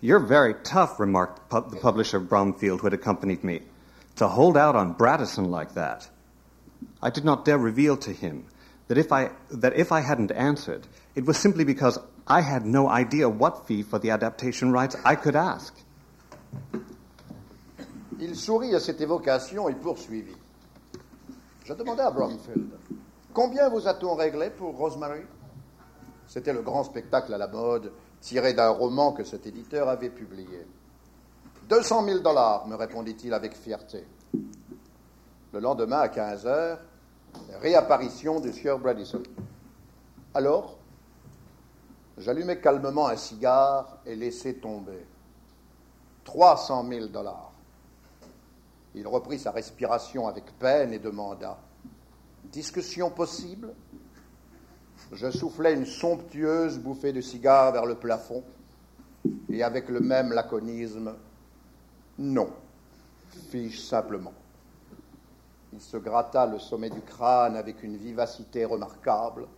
You're very tough, remarked the publisher of Bromfield, who had accompanied me, to hold out on Bradison like that. I did not dare reveal to him that if I, that if I hadn't answered, it was simply because I had no idea what fee for the adaptation rights I could ask. Il sourit à cette évocation et poursuivit. Je demandai à Bromfield Combien vous a-t-on réglé pour Rosemary? C'était le grand spectacle à la mode tiré d'un roman que cet éditeur avait publié. 200 000 dollars, me répondit-il avec fierté. Le lendemain, à 15 heures, réapparition du sieur Bradison. Alors, j'allumai calmement un cigare et laissai tomber. 300 000 dollars. Il reprit sa respiration avec peine et demanda Discussion possible. Je soufflai une somptueuse bouffée de cigare vers le plafond, et avec le même laconisme, non, fis-je simplement. Il se gratta le sommet du crâne avec une vivacité remarquable,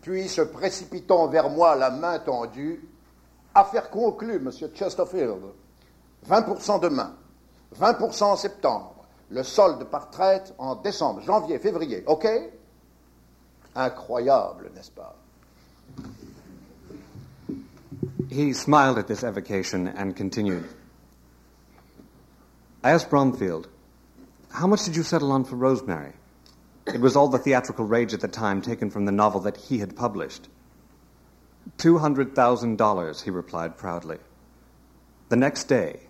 puis se précipitant vers moi, la main tendue, Affaire conclue, monsieur Chesterfield. 20% demain, 20% en septembre, le solde par traite en décembre, janvier, février, OK Incroyable, n'est-ce pas He smiled at this evocation and continued. I asked Bromfield, How much did you settle on for Rosemary? It was all the theatrical rage at the time taken from the novel that he had published. Two hundred thousand dollars, he replied proudly. The next day,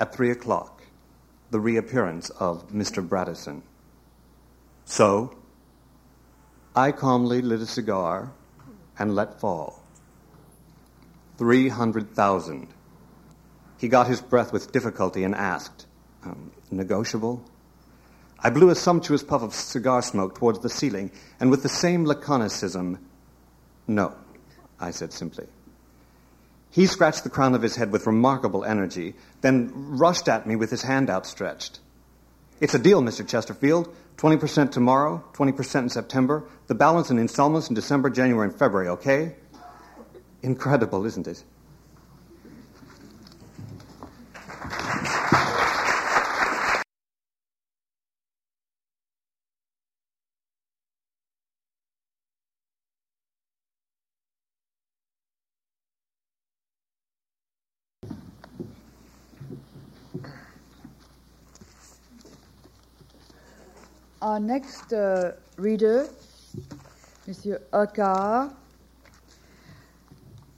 at three o'clock, the reappearance of Mr. Bradison. So, I calmly lit a cigar and let fall. 300,000. He got his breath with difficulty and asked, um, negotiable? I blew a sumptuous puff of cigar smoke towards the ceiling, and with the same laconicism, no, I said simply. He scratched the crown of his head with remarkable energy, then rushed at me with his hand outstretched. It's a deal, Mr. Chesterfield. 20% tomorrow, 20% in September, the balance in installments in December, January, and February, okay? Incredible, isn't it? Our next uh, reader, Monsieur Hocquard,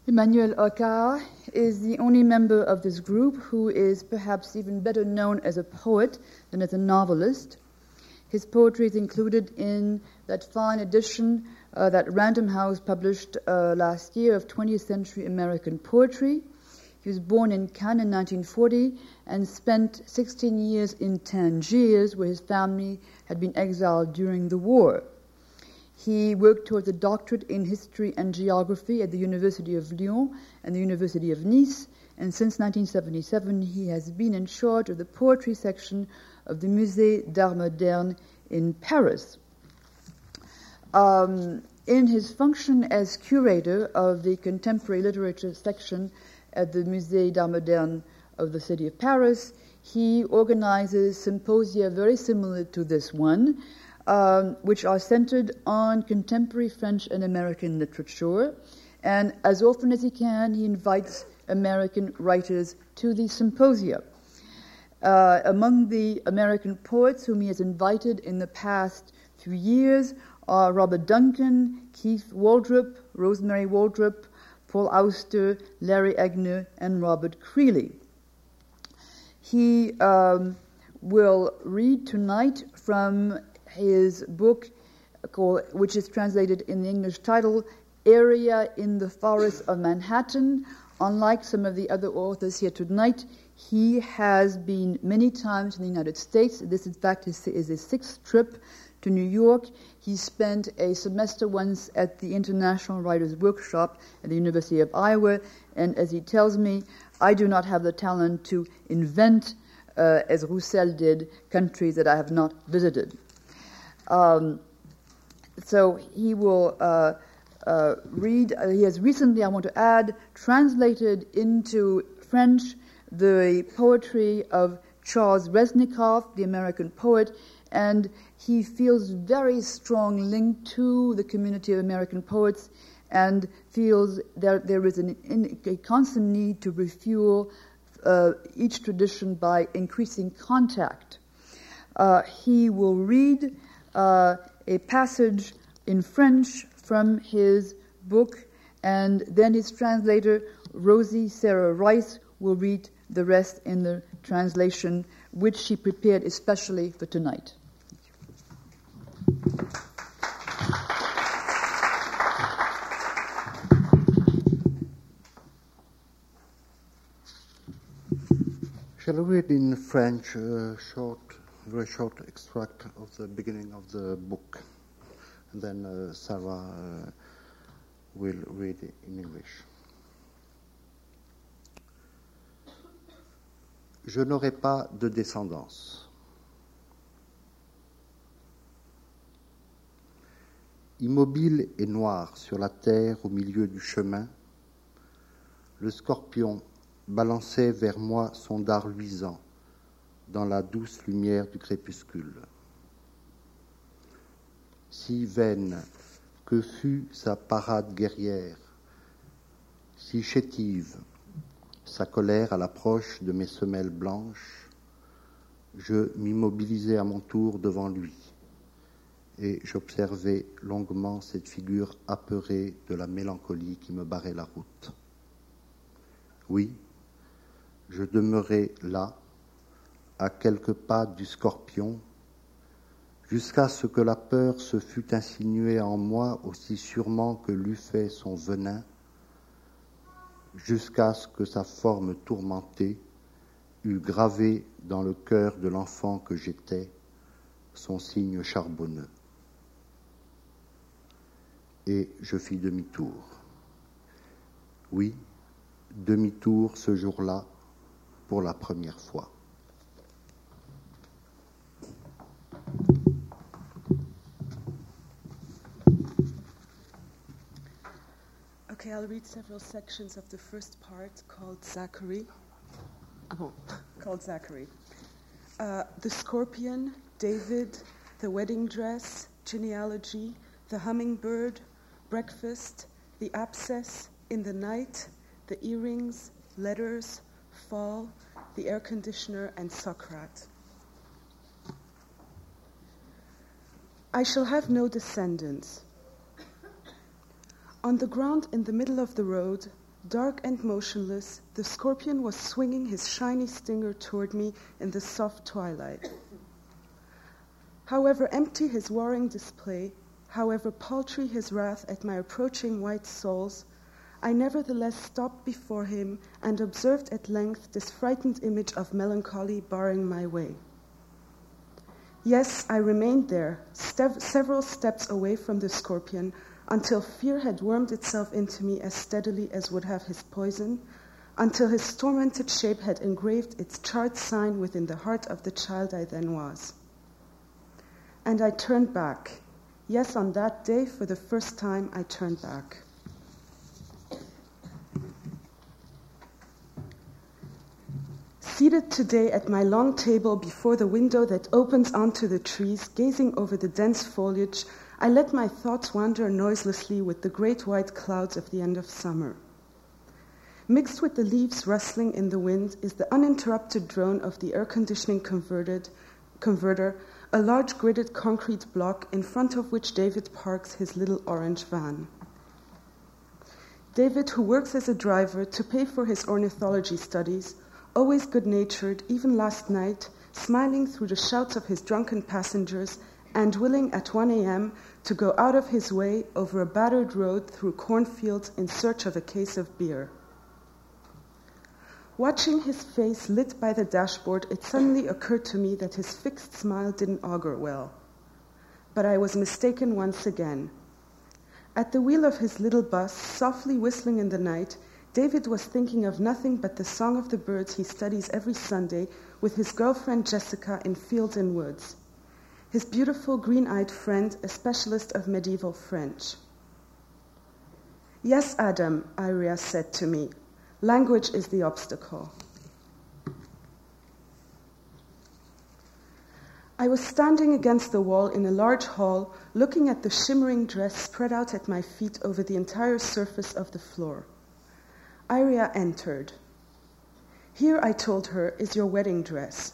Emmanuel Hocquard, is the only member of this group who is perhaps even better known as a poet than as a novelist. His poetry is included in that fine edition uh, that Random House published uh, last year of 20th century American poetry. He was born in Cannes in 1940 and spent 16 years in Tangiers, where his family had been exiled during the war. He worked towards a doctorate in history and geography at the University of Lyon and the University of Nice, and since 1977 he has been in charge of the poetry section of the Musée d'Art Moderne in Paris. Um, in his function as curator of the contemporary literature section at the Musée d'Art Moderne of the city of Paris, he organizes symposia very similar to this one, um, which are centered on contemporary French and American literature. And as often as he can, he invites American writers to the symposia. Uh, among the American poets whom he has invited in the past few years are Robert Duncan, Keith Waldrop, Rosemary Waldrop, Paul Auster, Larry Eigner, and Robert Creeley. He um, will read tonight from his book, called, which is translated in the English title, Aerea in the Forest of Manhattan. Unlike some of the other authors here tonight, he has been many times in the United States. This, in fact, is, is his sixth trip to New York. He spent a semester once at the International Writers Workshop at the University of Iowa, and as he tells me, I do not have the talent to invent, uh, as Roussel did, countries that I have not visited. Um, so he will uh, uh, read, uh, he has recently, I want to add, translated into French the poetry of Charles Reznikoff, the American poet, and he feels very strong link to the community of American poets and feels that there is an, a constant need to refuel uh, each tradition by increasing contact. Uh, he will read uh, a passage in French from his book, and then his translator, Rosie Sarah Rice, will read the rest in the translation, which she prepared especially for tonight. Shall I read in French a short, very short extract of the beginning of the book? And then uh, Sarah uh, will read in English. Je n'aurai pas de descendance. Immobile et noir sur la terre au milieu du chemin, le scorpion balançait vers moi son dard luisant dans la douce lumière du crépuscule. Si vaine que fut sa parade guerrière, si chétive sa colère à l'approche de mes semelles blanches, je m'immobilisais à mon tour devant lui et j'observais longuement cette figure apeurée de la mélancolie qui me barrait la route. Oui, je demeurai là, à quelques pas du scorpion, jusqu'à ce que la peur se fût insinuée en moi aussi sûrement que l'eût fait son venin, jusqu'à ce que sa forme tourmentée eût gravé dans le cœur de l'enfant que j'étais son signe charbonneux. Et je fis demi-tour. Oui, demi-tour ce jour-là pour la première fois. Okay, I'll read several sections of the first part called Zachary. Oh, called Zachary. Uh, the scorpion, David, the wedding dress, genealogy, the hummingbird, breakfast, the abscess, in the night, the earrings, letters, fall, the air conditioner, and Socrates. I shall have no descendants. On the ground in the middle of the road, dark and motionless, the scorpion was swinging his shiny stinger toward me in the soft twilight. However empty his warring display, however paltry his wrath at my approaching white soles, I nevertheless stopped before him and observed at length this frightened image of melancholy barring my way. Yes, I remained there, stev- several steps away from the scorpion, until fear had wormed itself into me as steadily as would have his poison, until his tormented shape had engraved its charred sign within the heart of the child I then was. And I turned back. Yes, on that day, for the first time, I turned back. Seated today at my long table before the window that opens onto the trees, gazing over the dense foliage, I let my thoughts wander noiselessly with the great white clouds of the end of summer. Mixed with the leaves rustling in the wind is the uninterrupted drone of the air conditioning converter, a large gridded concrete block in front of which David parks his little orange van. David, who works as a driver to pay for his ornithology studies, always good natured, even last night, smiling through the shouts of his drunken passengers, and willing at 1 a.m. to go out of his way over a battered road through cornfields in search of a case of beer. Watching his face lit by the dashboard, it suddenly occurred to me that his fixed smile didn't augur well. But I was mistaken once again. At the wheel of his little bus, softly whistling in the night, David was thinking of nothing but the song of the birds he studies every Sunday with his girlfriend Jessica in Fields and Woods. His beautiful green eyed friend, a specialist of medieval French. Yes, Adam, Iria said to me, language is the obstacle. I was standing against the wall in a large hall, looking at the shimmering dress spread out at my feet over the entire surface of the floor. Iria entered. Here, I told her, is your wedding dress.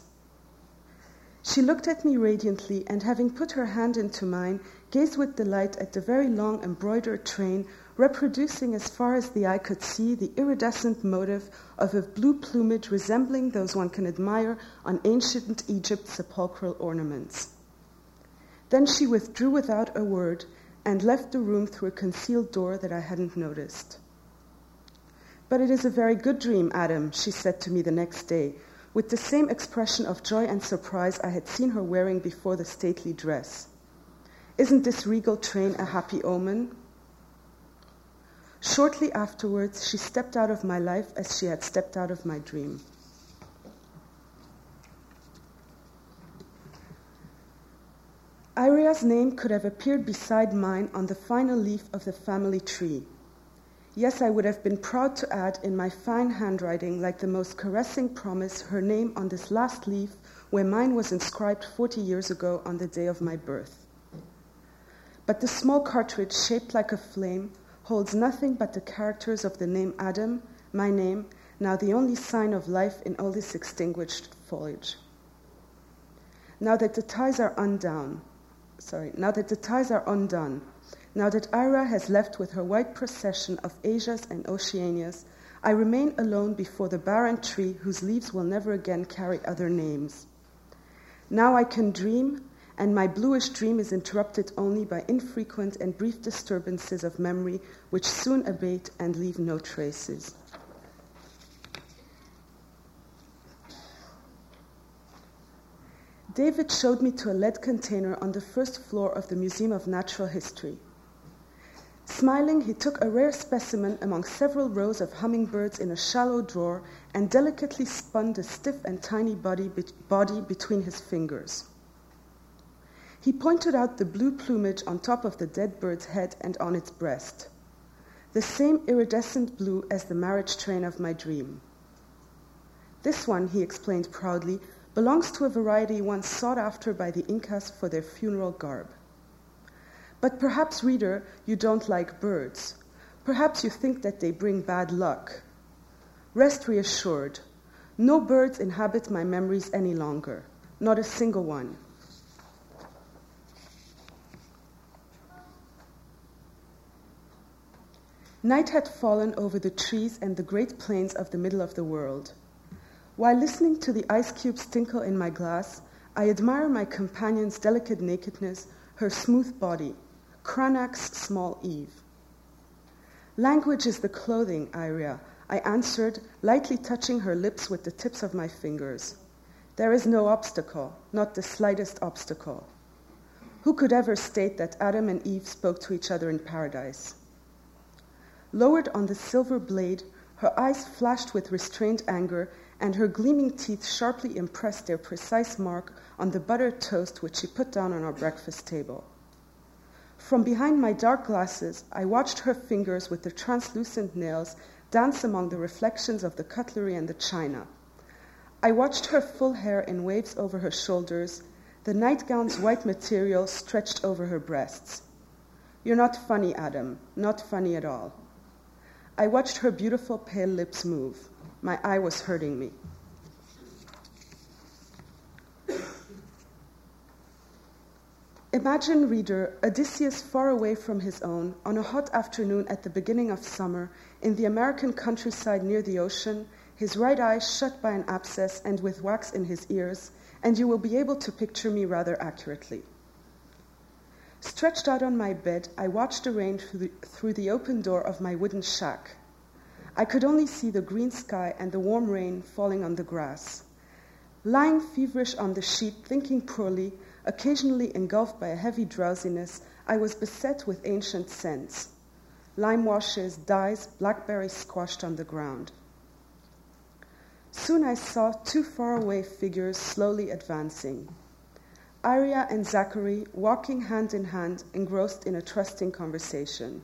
She looked at me radiantly and, having put her hand into mine, gazed with delight at the very long embroidered train, reproducing as far as the eye could see the iridescent motive of a blue plumage resembling those one can admire on ancient Egypt's sepulchral ornaments. Then she withdrew without a word and left the room through a concealed door that I hadn't noticed. But it is a very good dream, Adam, she said to me the next day, with the same expression of joy and surprise I had seen her wearing before the stately dress. Isn't this regal train a happy omen? Shortly afterwards, she stepped out of my life as she had stepped out of my dream. Iria's name could have appeared beside mine on the final leaf of the family tree. Yes, I would have been proud to add in my fine handwriting, like the most caressing promise, her name on this last leaf where mine was inscribed 40 years ago on the day of my birth. But the small cartridge, shaped like a flame, holds nothing but the characters of the name Adam, my name, now the only sign of life in all this extinguished foliage. Now that the ties are undone, sorry, now that the ties are undone, now that Ira has left with her white procession of Asias and Oceanias, I remain alone before the barren tree whose leaves will never again carry other names. Now I can dream, and my bluish dream is interrupted only by infrequent and brief disturbances of memory which soon abate and leave no traces. David showed me to a lead container on the first floor of the Museum of Natural History. Smiling, he took a rare specimen among several rows of hummingbirds in a shallow drawer and delicately spun the stiff and tiny body, be- body between his fingers. He pointed out the blue plumage on top of the dead bird's head and on its breast, the same iridescent blue as the marriage train of my dream. This one, he explained proudly, belongs to a variety once sought after by the Incas for their funeral garb. But perhaps, reader, you don't like birds. Perhaps you think that they bring bad luck. Rest reassured. No birds inhabit my memories any longer, not a single one. Night had fallen over the trees and the great plains of the middle of the world. While listening to the ice cubes tinkle in my glass, I admire my companion's delicate nakedness, her smooth body, Cranach's small Eve. Language is the clothing, Iria, I answered, lightly touching her lips with the tips of my fingers. There is no obstacle, not the slightest obstacle. Who could ever state that Adam and Eve spoke to each other in paradise? Lowered on the silver blade, her eyes flashed with restrained anger, and her gleaming teeth sharply impressed their precise mark on the buttered toast which she put down on our breakfast table. From behind my dark glasses, I watched her fingers with the translucent nails dance among the reflections of the cutlery and the china. I watched her full hair in waves over her shoulders, the nightgown's white material stretched over her breasts. You're not funny, Adam, not funny at all. I watched her beautiful pale lips move. My eye was hurting me. Imagine, reader, Odysseus far away from his own, on a hot afternoon at the beginning of summer, in the American countryside near the ocean, his right eye shut by an abscess and with wax in his ears, and you will be able to picture me rather accurately. Stretched out on my bed, I watched the rain through the, through the open door of my wooden shack. I could only see the green sky and the warm rain falling on the grass. Lying feverish on the sheet, thinking poorly, occasionally engulfed by a heavy drowsiness, I was beset with ancient scents lime washes, dyes, blackberries squashed on the ground. Soon I saw two faraway figures slowly advancing. Arya and Zachary walking hand in hand, engrossed in a trusting conversation.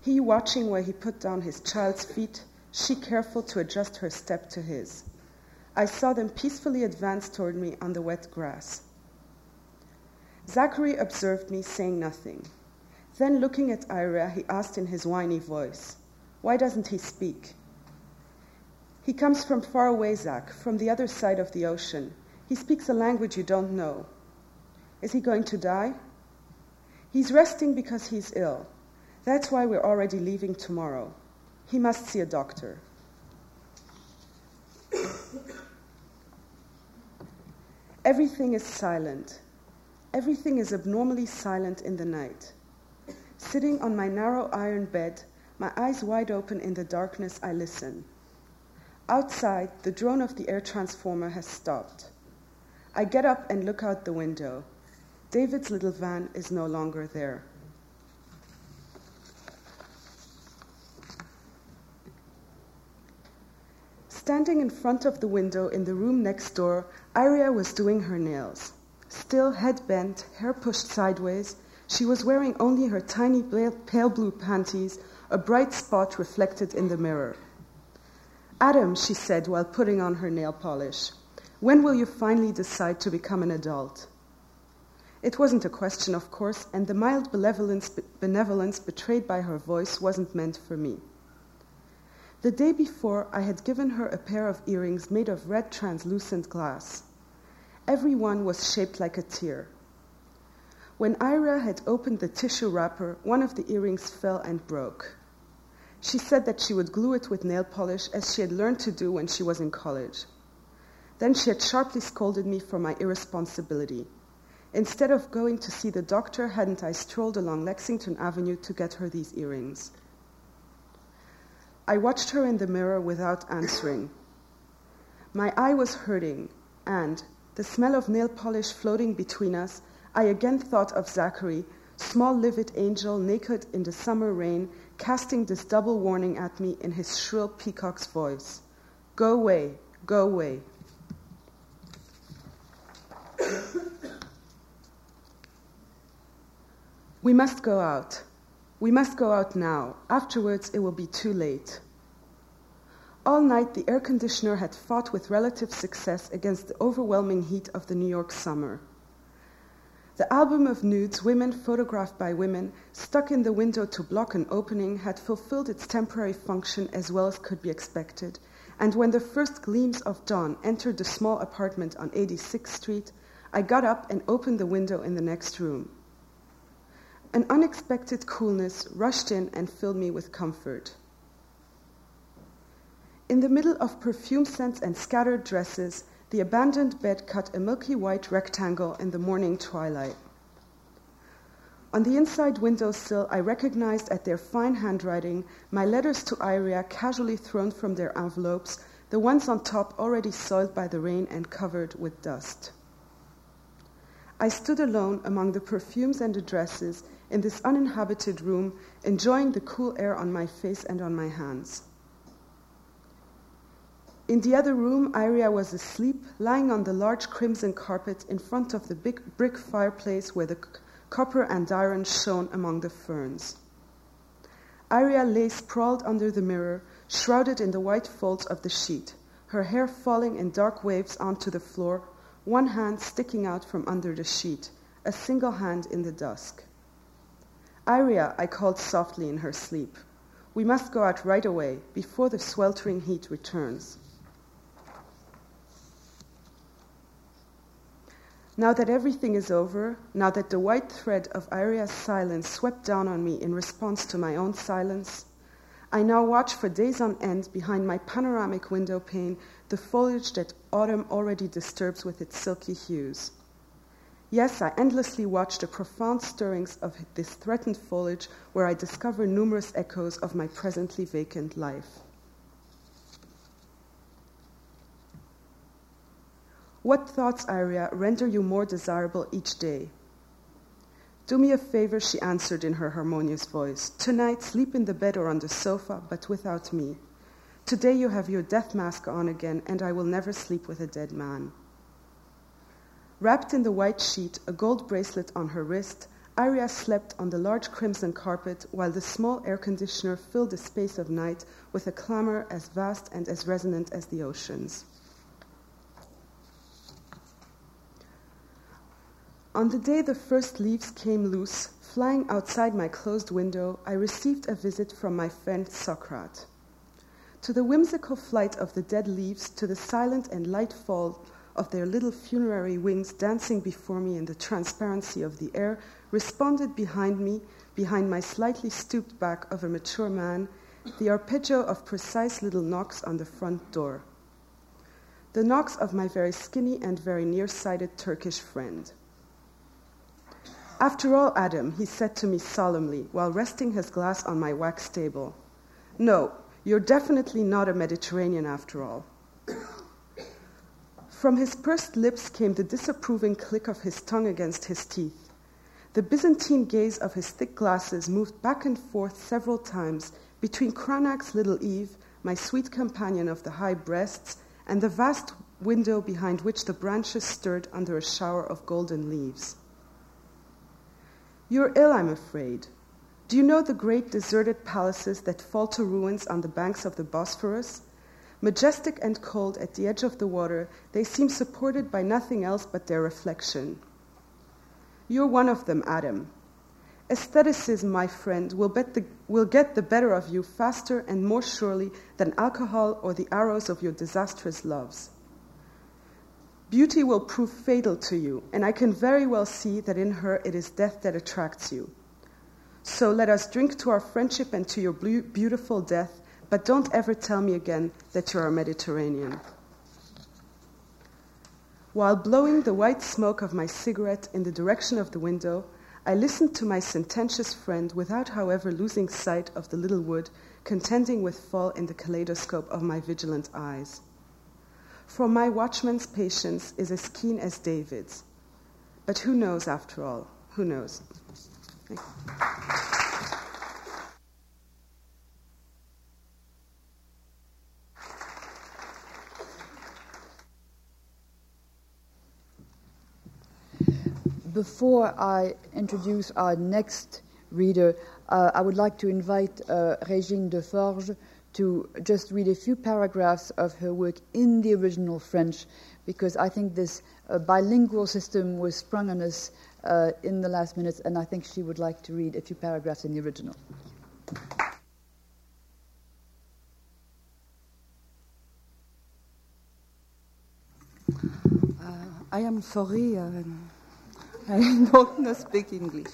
He watching where he put down his child's feet, she careful to adjust her step to his. I saw them peacefully advance toward me on the wet grass. Zachary observed me, saying nothing. Then, looking at Ira, he asked in his whiny voice, Why doesn't he speak? He comes from far away, Zach, from the other side of the ocean. He speaks a language you don't know. Is he going to die? He's resting because he's ill. That's why we're already leaving tomorrow. He must see a doctor. Everything is silent. Everything is abnormally silent in the night. Sitting on my narrow iron bed, my eyes wide open in the darkness, I listen. Outside, the drone of the air transformer has stopped. I get up and look out the window. David's little van is no longer there. Standing in front of the window in the room next door, Iria was doing her nails. Still head bent, hair pushed sideways, she was wearing only her tiny pale blue panties, a bright spot reflected in the mirror. Adam, she said while putting on her nail polish, when will you finally decide to become an adult? It wasn't a question, of course, and the mild benevolence, benevolence betrayed by her voice wasn't meant for me. The day before, I had given her a pair of earrings made of red translucent glass. Every one was shaped like a tear. When Ira had opened the tissue wrapper, one of the earrings fell and broke. She said that she would glue it with nail polish as she had learned to do when she was in college. Then she had sharply scolded me for my irresponsibility. Instead of going to see the doctor, hadn't I strolled along Lexington Avenue to get her these earrings? I watched her in the mirror without answering. My eye was hurting, and, the smell of nail polish floating between us, I again thought of Zachary, small livid angel naked in the summer rain, casting this double warning at me in his shrill peacock's voice Go away, go away. we must go out. We must go out now. Afterwards, it will be too late. All night, the air conditioner had fought with relative success against the overwhelming heat of the New York summer. The album of nudes, women photographed by women, stuck in the window to block an opening, had fulfilled its temporary function as well as could be expected. And when the first gleams of dawn entered the small apartment on 86th Street, I got up and opened the window in the next room. An unexpected coolness rushed in and filled me with comfort. In the middle of perfume scents and scattered dresses, the abandoned bed cut a milky white rectangle in the morning twilight. On the inside windowsill, I recognized at their fine handwriting my letters to Iria casually thrown from their envelopes, the ones on top already soiled by the rain and covered with dust. I stood alone among the perfumes and addresses in this uninhabited room, enjoying the cool air on my face and on my hands. In the other room, Iria was asleep, lying on the large crimson carpet in front of the big brick fireplace where the copper and iron shone among the ferns. Iria lay sprawled under the mirror, shrouded in the white folds of the sheet, her hair falling in dark waves onto the floor, one hand sticking out from under the sheet, a single hand in the dusk. Iria, I called softly in her sleep. We must go out right away, before the sweltering heat returns. Now that everything is over, now that the white thread of Iria's silence swept down on me in response to my own silence, I now watch for days on end behind my panoramic window pane the foliage that autumn already disturbs with its silky hues. Yes, I endlessly watch the profound stirrings of this threatened foliage where I discover numerous echoes of my presently vacant life. What thoughts, Iria, render you more desirable each day? Do me a favor, she answered in her harmonious voice. Tonight, sleep in the bed or on the sofa, but without me. Today, you have your death mask on again, and I will never sleep with a dead man. Wrapped in the white sheet, a gold bracelet on her wrist, Iria slept on the large crimson carpet while the small air conditioner filled the space of night with a clamor as vast and as resonant as the oceans. On the day the first leaves came loose, flying outside my closed window, I received a visit from my friend Socrates. To the whimsical flight of the dead leaves, to the silent and light fall of their little funerary wings dancing before me in the transparency of the air, responded behind me, behind my slightly stooped back of a mature man, the arpeggio of precise little knocks on the front door. The knocks of my very skinny and very nearsighted Turkish friend. After all, Adam, he said to me solemnly while resting his glass on my wax table, no, you're definitely not a Mediterranean after all. From his pursed lips came the disapproving click of his tongue against his teeth. The Byzantine gaze of his thick glasses moved back and forth several times between Cranach's little Eve, my sweet companion of the high breasts, and the vast window behind which the branches stirred under a shower of golden leaves. You're ill, I'm afraid. Do you know the great deserted palaces that fall to ruins on the banks of the Bosphorus? Majestic and cold at the edge of the water, they seem supported by nothing else but their reflection. You're one of them, Adam. Aestheticism, my friend, will, the, will, get the better of you faster and more surely than alcohol or the arrows of your disastrous loves. Beauty will prove fatal to you, and I can very well see that in her it is death that attracts you. So let us drink to our friendship and to your beautiful death, but don't ever tell me again that you are Mediterranean. While blowing the white smoke of my cigarette in the direction of the window, I listened to my sententious friend without, however, losing sight of the little wood contending with fall in the kaleidoscope of my vigilant eyes. For my watchman's patience is as keen as David's. But who knows after all? Who knows? Before I introduce our next reader, uh, I would like to invite uh, Régine Deforges to just read a few paragraphs of her work in the original French, because I think this uh, bilingual system was sprung on us uh, in the last minutes, and I think she would like to read a few paragraphs in the original. Uh, I am sorry. Um, I don't speak English.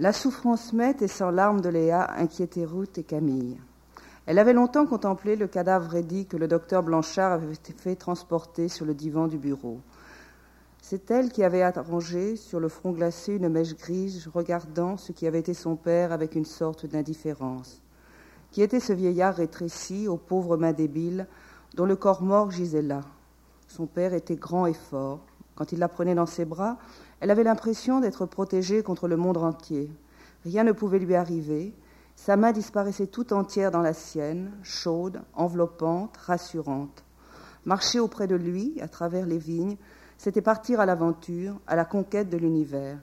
La souffrance mette et sans larmes de Léa inquiétait Ruth et Camille. Elle avait longtemps contemplé le cadavre raidi que le docteur Blanchard avait fait transporter sur le divan du bureau. C'est elle qui avait arrangé sur le front glacé une mèche grise, regardant ce qui avait été son père avec une sorte d'indifférence. Qui était ce vieillard rétréci, aux pauvres mains débiles, dont le corps mort gisait là son père était grand et fort. Quand il la prenait dans ses bras, elle avait l'impression d'être protégée contre le monde entier. Rien ne pouvait lui arriver. Sa main disparaissait tout entière dans la sienne, chaude, enveloppante, rassurante. Marcher auprès de lui, à travers les vignes, c'était partir à l'aventure, à la conquête de l'univers.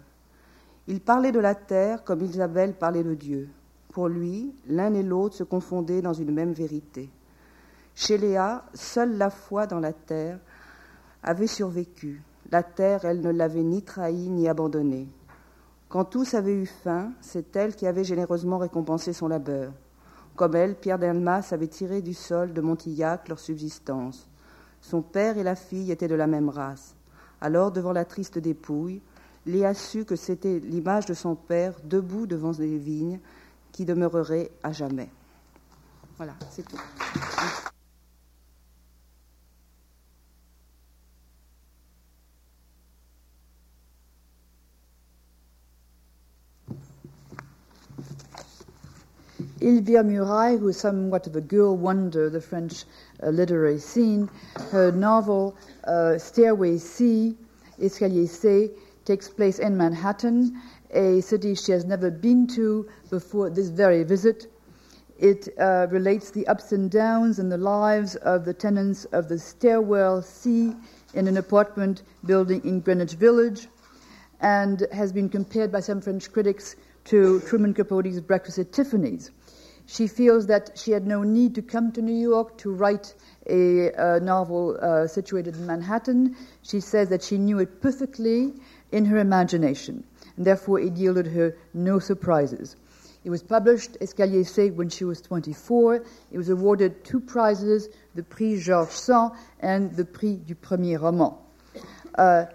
Il parlait de la terre comme Isabelle parlait de Dieu. Pour lui, l'un et l'autre se confondaient dans une même vérité. Chez Léa, seule la foi dans la terre avait survécu. La terre, elle ne l'avait ni trahi ni abandonné. Quand tous avaient eu faim, c'est elle qui avait généreusement récompensé son labeur. Comme elle, Pierre Delmas avait tiré du sol de Montillac leur subsistance. Son père et la fille étaient de la même race. Alors, devant la triste dépouille, Léa sut que c'était l'image de son père debout devant les vignes qui demeurerait à jamais. Voilà, c'est tout. Elvire Murail, who is somewhat of a girl wonder of the French uh, literary scene, her novel uh, Stairway C, Escalier C, takes place in Manhattan, a city she has never been to before this very visit. It uh, relates the ups and downs in the lives of the tenants of the stairwell C in an apartment building in Greenwich Village and has been compared by some French critics to Truman Capote's Breakfast at Tiffany's. She feels that she had no need to come to New York to write a, a novel uh, situated in Manhattan. She says that she knew it perfectly in her imagination, and therefore it yielded her no surprises. It was published, Escalier C, when she was 24. It was awarded two prizes, the Prix Georges Sand and the Prix du Premier Roman. Uh,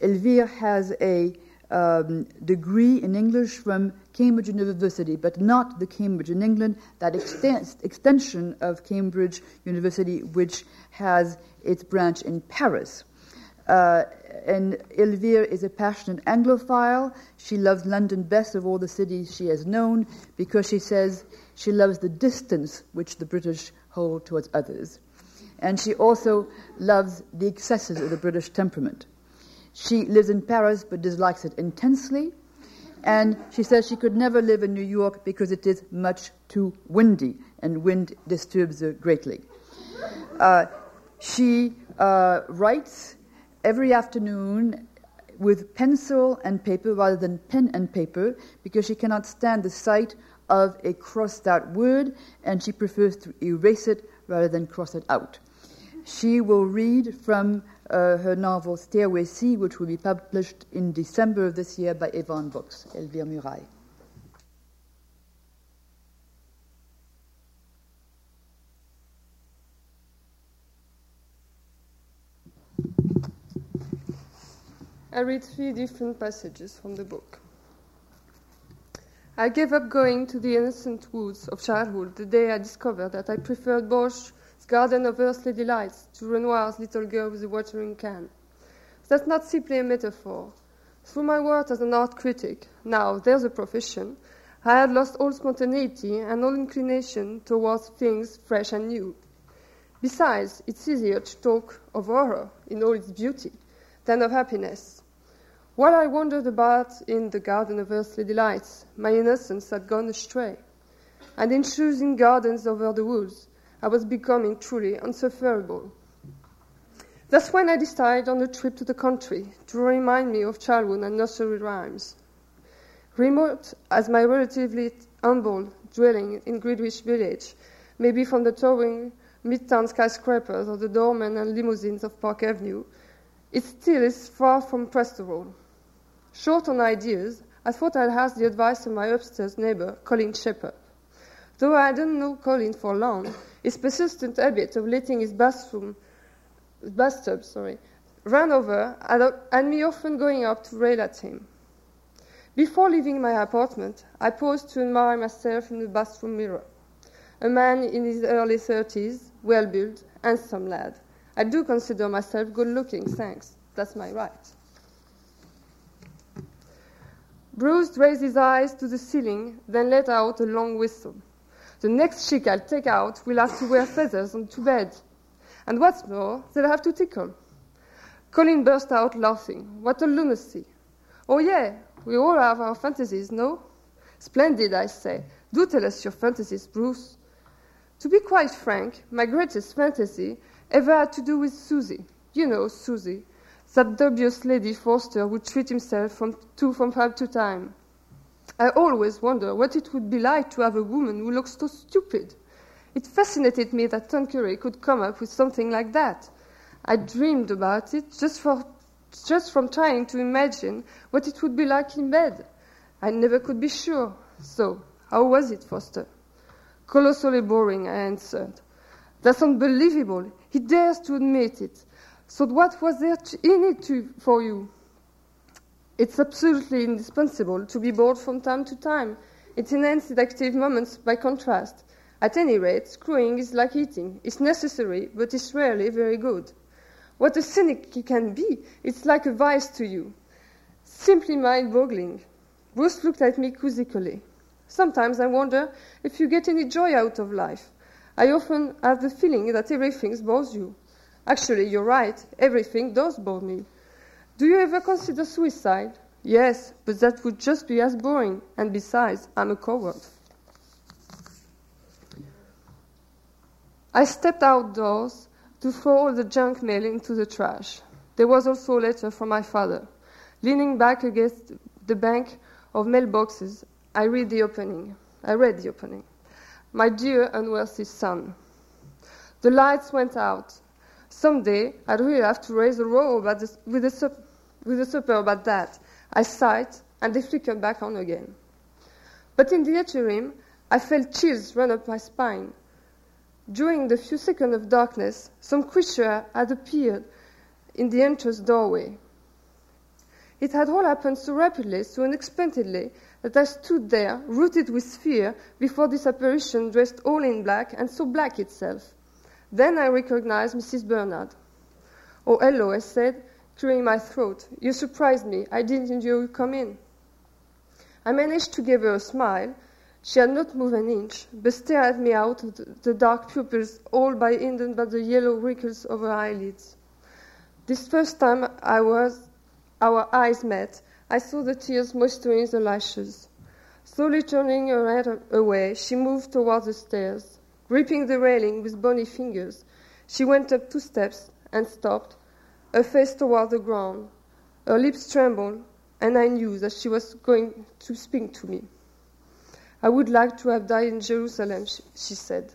Elvire has a um, degree in English from Cambridge University, but not the Cambridge in England, that extension of Cambridge University, which has its branch in Paris. Uh, and Elvire is a passionate Anglophile. She loves London best of all the cities she has known because she says she loves the distance which the British hold towards others. And she also loves the excesses of the British temperament. She lives in Paris but dislikes it intensely. And she says she could never live in New York because it is much too windy, and wind disturbs her greatly. Uh, she uh, writes every afternoon with pencil and paper rather than pen and paper because she cannot stand the sight of a crossed out word and she prefers to erase it rather than cross it out. She will read from Uh, her novel Stairway C, which will be published in December of this year by Avon Books, Elvire Murail. I read three different passages from the book. I gave up going to the innocent woods of childhood the day I discovered that I preferred Bosch's Garden of Earthly Delights to Renoir's Little Girl with a Watering Can. That's not simply a metaphor. Through my work as an art critic, now there's a profession, I had lost all spontaneity and all inclination towards things fresh and new. Besides, it's easier to talk of horror in all its beauty than of happiness. While I wandered about in the garden of earthly delights, my innocence had gone astray. And in choosing gardens over the woods, I was becoming truly unsufferable. That's when I decided on a trip to the country to remind me of childhood and nursery rhymes. Remote as my relatively humble dwelling in Greenwich Village may be from the towering midtown skyscrapers or the doormen and limousines of Park Avenue, it still is far from pastoral. Short on ideas, I thought I'd ask the advice of my upstairs neighbor, Colin Shepherd. Though I didn't know Colin for long, his persistent habit of letting his bathroom, bathtub sorry, run over and me often going up to rail at him. Before leaving my apartment, I paused to admire myself in the bathroom mirror. A man in his early 30s, well built, handsome lad. I do consider myself good looking, thanks. That's my right. Bruce raised his eyes to the ceiling, then let out a long whistle. The next chick I'll take out will have to wear feathers onto bed. And what's more, they'll have to tickle. Colin burst out laughing. What a lunacy. Oh, yeah, we all have our fantasies, no? Splendid, I say. Do tell us your fantasies, Bruce. To be quite frank, my greatest fantasy ever had to do with Susie. You know, Susie, that dubious Lady Foster would treat himself from from time to time. I always wonder what it would be like to have a woman who looks so stupid. It fascinated me that Tanqueray could come up with something like that. I dreamed about it just for just from trying to imagine what it would be like in bed. I never could be sure. So, how was it, Foster? Colossally boring, I answered. That's unbelievable. He dares to admit it. So, what was there in it to, for you? It's absolutely indispensable to be bored from time to time. It enhances active moments by contrast. At any rate, screwing is like eating. It's necessary, but it's rarely very good. What a cynic he can be! It's like a vice to you. Simply mind boggling. Bruce looked at me quizzically. Sometimes I wonder if you get any joy out of life. I often have the feeling that everything bores you. Actually, you're right, everything does bore me. Do you ever consider suicide? Yes, but that would just be as boring, and besides, I'm a coward. I stepped outdoors to throw all the junk mail into the trash. There was also a letter from my father. Leaning back against the bank of mailboxes, I read the opening. I read the opening. My dear unworthy son, the lights went out. Someday I'd really have to raise a row with, a with a supper about that. I sighed, and they flickered back on again. But in the interim, I felt chills run up my spine. During the few seconds of darkness, some creature had appeared in the entrance doorway. It had all happened so rapidly, so unexpectedly, that I stood there, rooted with fear, before this apparition dressed all in black, and so black itself. Then I recognized Mrs. Bernard. Oh, hello, I said, clearing my throat. You surprised me. I didn't know you'd come in. I managed to give her a smile, she had not moved an inch, but stared at me out of the dark pupils, all by hidden by the yellow wrinkles of her eyelids. This first time I was, our eyes met, I saw the tears moistening the lashes. Slowly turning her head away, she moved towards the stairs. Gripping the railing with bony fingers, she went up two steps and stopped, her face toward the ground. Her lips trembled, and I knew that she was going to speak to me. I would like to have died in Jerusalem, she said.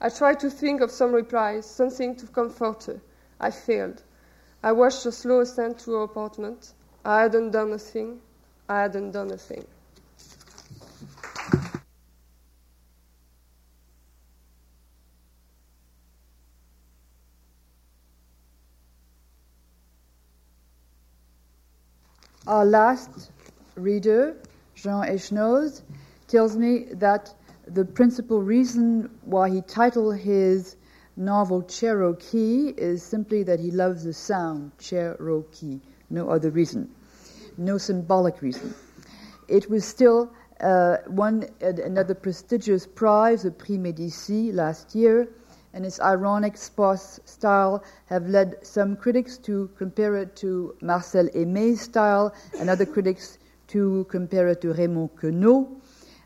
I tried to think of some reply, something to comfort her. I failed. I watched her slow ascent to her apartment. I hadn't done a thing. I hadn't done a thing. Our last reader, Jean Echenoz, tells me that the principal reason why he titled his novel Cherokee is simply that he loves the sound Cherokee, no other reason, no symbolic reason. It was still uh, won another prestigious prize, the Prix Médicis, last year, and its ironic, sparse style have led some critics to compare it to Marcel Aimé's style, and other critics to compare it to Raymond Queneau.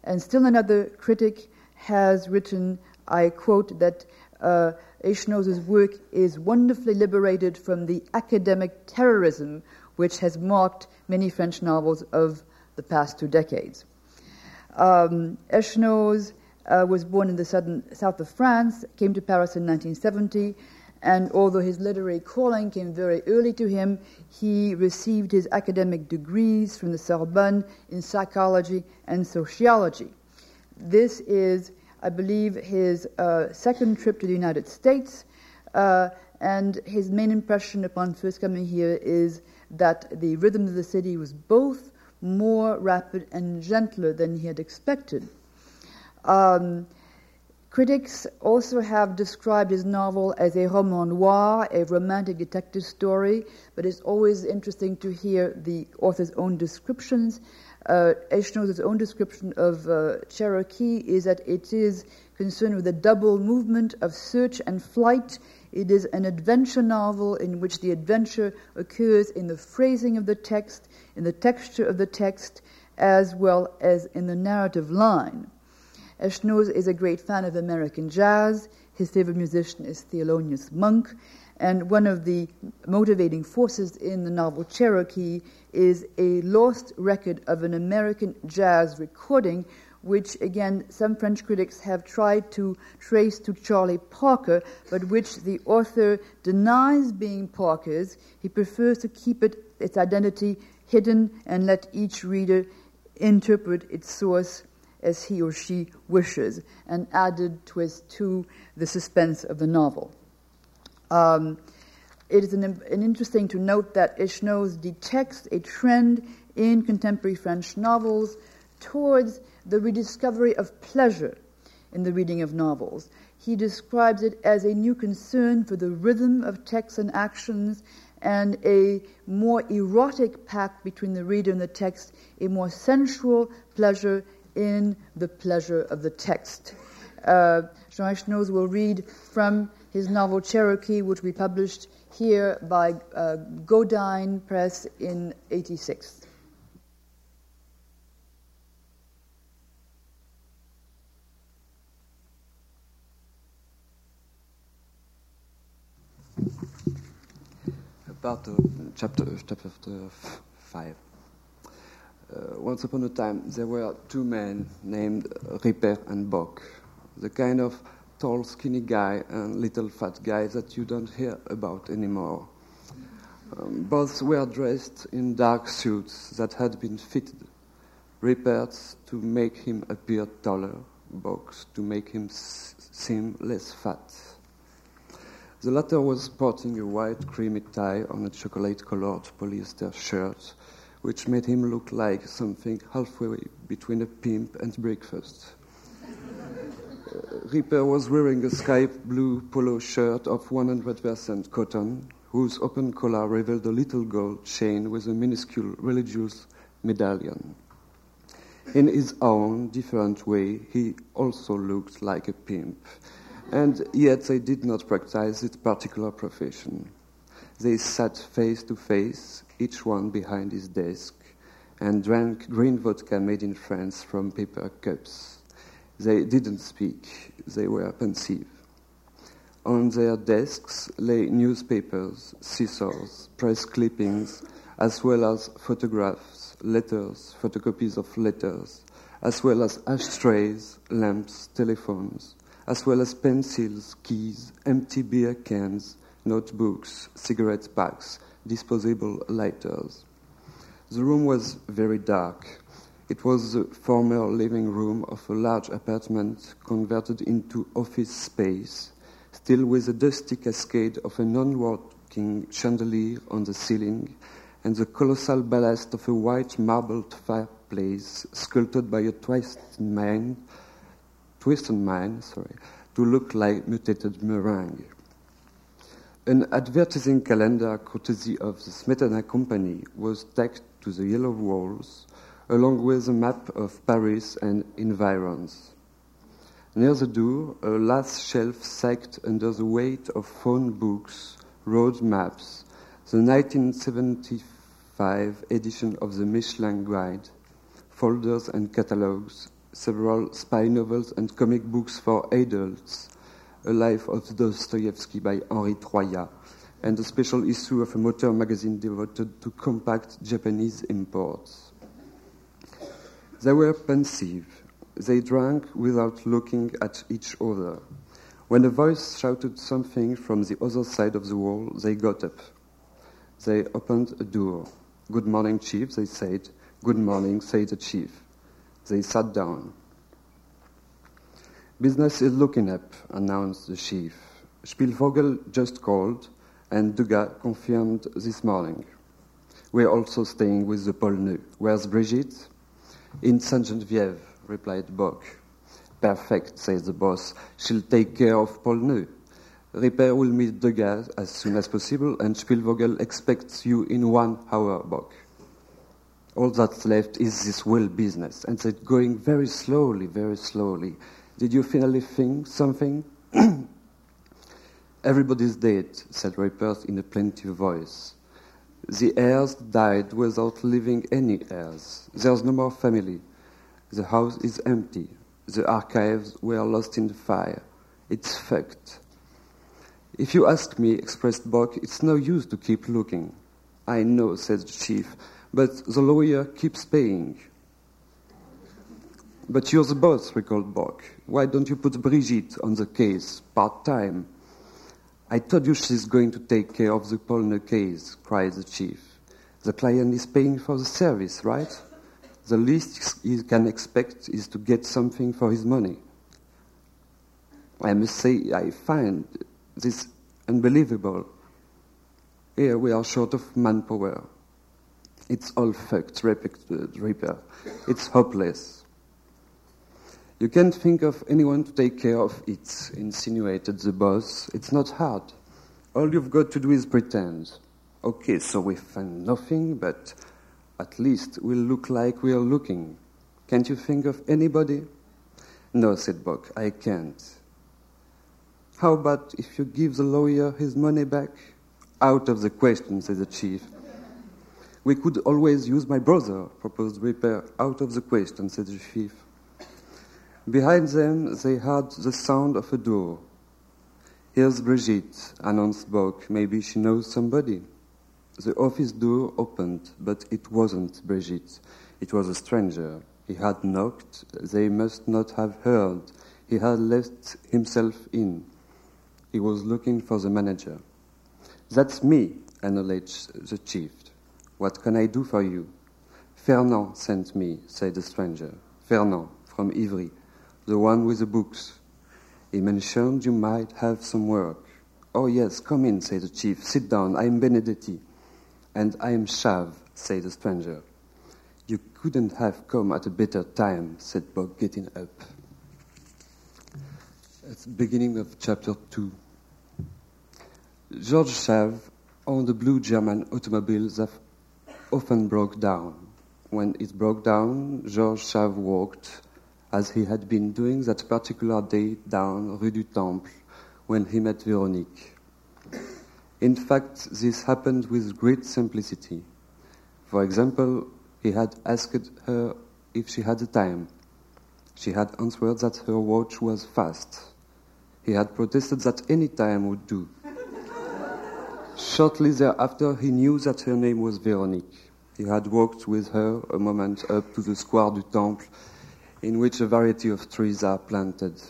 And still another critic has written, I quote, that uh, work is wonderfully liberated from the academic terrorism which has marked many French novels of the past two decades. Um, uh, was born in the southern, south of France, came to Paris in 1970, and although his literary calling came very early to him, he received his academic degrees from the Sorbonne in psychology and sociology. This is, I believe, his uh, second trip to the United States, uh, and his main impression upon first coming here is that the rhythm of the city was both more rapid and gentler than he had expected. Um, critics also have described his novel as a roman noir, a romantic detective story, but it's always interesting to hear the author's own descriptions. Uh, own description of uh, Cherokee is that it is concerned with a double movement of search and flight. It is an adventure novel in which the adventure occurs in the phrasing of the text, in the texture of the text, as well as in the narrative line. Echenoz is a great fan of American jazz. His favorite musician is Thelonious Monk. And one of the motivating forces in the novel Cherokee is a lost record of an American jazz recording, which, again, some French critics have tried to trace to Charlie Parker, but which the author denies being Parker's. He prefers to keep it, its identity hidden and let each reader interpret its source as he or she wishes, an added twist to the suspense of the novel. Um, it is an, an interesting to note that Echenoz detects a trend in contemporary French novels towards the rediscovery of pleasure in the reading of novels. He describes it as a new concern for the rhythm of texts and actions and a more erotic pact between the reader and the text, a more sensual pleasure in the pleasure of the text. Uh, Jean Echenoz will read from his novel Cherokee, which we published here by uh, Godine Press in 86. About uh, chapter, chapter five. Uh, once upon a time, there were two men named Ripert and Bock, the kind of tall, skinny guy and little fat guy that you don't hear about anymore. Um, both were dressed in dark suits that had been fitted, repaired to make him appear taller, Bock's to make him seem less fat. The latter was sporting a white creamy tie on a chocolate colored polyester shirt which made him look like something halfway between a pimp and breakfast. uh, Ripert was wearing a sky blue polo shirt of 100% cotton, whose open collar revealed a little gold chain with a minuscule religious medallion. In his own different way, he also looked like a pimp, and yet they did not practice this particular profession. They sat face to face, each one behind his desk, and drank green vodka made in France from paper cups. They didn't speak, they were pensive. On their desks lay newspapers, scissors, press clippings, as well as photographs, letters, photocopies of letters, as well as ashtrays, lamps, telephones, as well as pencils, keys, empty beer cans, notebooks, cigarette packs, disposable lighters. The room was very dark. It was the former living room of a large apartment converted into office space, still with a dusty cascade of a non working chandelier on the ceiling and the colossal ballast of a white marbled fireplace sculpted by a twisted man, twisted man, sorry, to look like mutated meringue. An advertising calendar courtesy of the Smetana Company was tacked to the yellow walls, along with a map of Paris and environs. Near the door, a last shelf sagged under the weight of phone books, road maps, the 1975 edition of the Michelin Guide, folders and catalogues, several spy novels and comic books for adults, A Life of Dostoevsky by Henri Troyat, and a special issue of a motor magazine devoted to compact Japanese imports. They were pensive. They drank without looking at each other. When a voice shouted something from the other side of the wall, they got up. They opened a door. Good morning, chief, they said. Good morning, said the chief. They sat down. Business is looking up, announced the chief. Spielvogel just called, and Degas confirmed this morning. We're also staying with the Polneux. Where's Brigitte? In Saint Geneviève, replied Bock. Perfect, says the boss. She'll take care of Polneux. Ripert will meet Degas as soon as possible, and Spielvogel expects you in one hour, Bock. All that's left is this will business, and it's going very slowly, very slowly. Did you finally think something? Everybody's dead, said Reipers in a plaintive voice. The heirs died without leaving any heirs. There's no more family. The house is empty. The archives were lost in the fire. It's fucked. If you ask me, expressed Bock, it's no use to keep looking. I know, said the chief, but the lawyer keeps paying. But you're the boss, recalled Bock. Why don't you put Brigitte on the case, part time? I told you she's going to take care of the Polner case, cried the chief. The client is paying for the service, right? The least he can expect is to get something for his money. I must say, I find this unbelievable. Here we are short of manpower. It's all fucked, uh, Ripert. It's hopeless. You can't think of anyone to take care of it, insinuated the boss. It's not hard. All you've got to do is pretend. Okay, so we find nothing, but at least we'll look like we're looking. Can't you think of anybody? No, said Bock, I can't. How about if you give the lawyer his money back? Out of the question, said the chief. We could always use my brother, proposed Ripert. Out of the question, said the chief. Behind them, they heard the sound of a door. Here's Brigitte, announced Bock. Maybe she knows somebody. The office door opened, but it wasn't Brigitte. It was a stranger. He had knocked. They must not have heard. He had let himself in. He was looking for the manager. That's me, acknowledged the chief. What can I do for you? Fernand sent me, said the stranger. Fernand, from Ivry, the one with the books. He mentioned you might have some work. Oh, yes, come in, said the chief. Sit down. I'm Benedetti. And I am Chave, said the stranger. You couldn't have come at a better time, said Bock, getting up. At the beginning of chapter 2. George Chave owned a blue German automobile that often broke down. When it broke down, George Chave walked, as he had been doing that particular day down Rue du Temple when he met Veronique. In fact, this happened with great simplicity. For example, he had asked her if she had the time. She had answered that her watch was fast. He had protested that any time would do. Shortly thereafter, he knew that her name was Veronique. He had walked with her a moment up to the Square du Temple, in which a variety of trees are planted.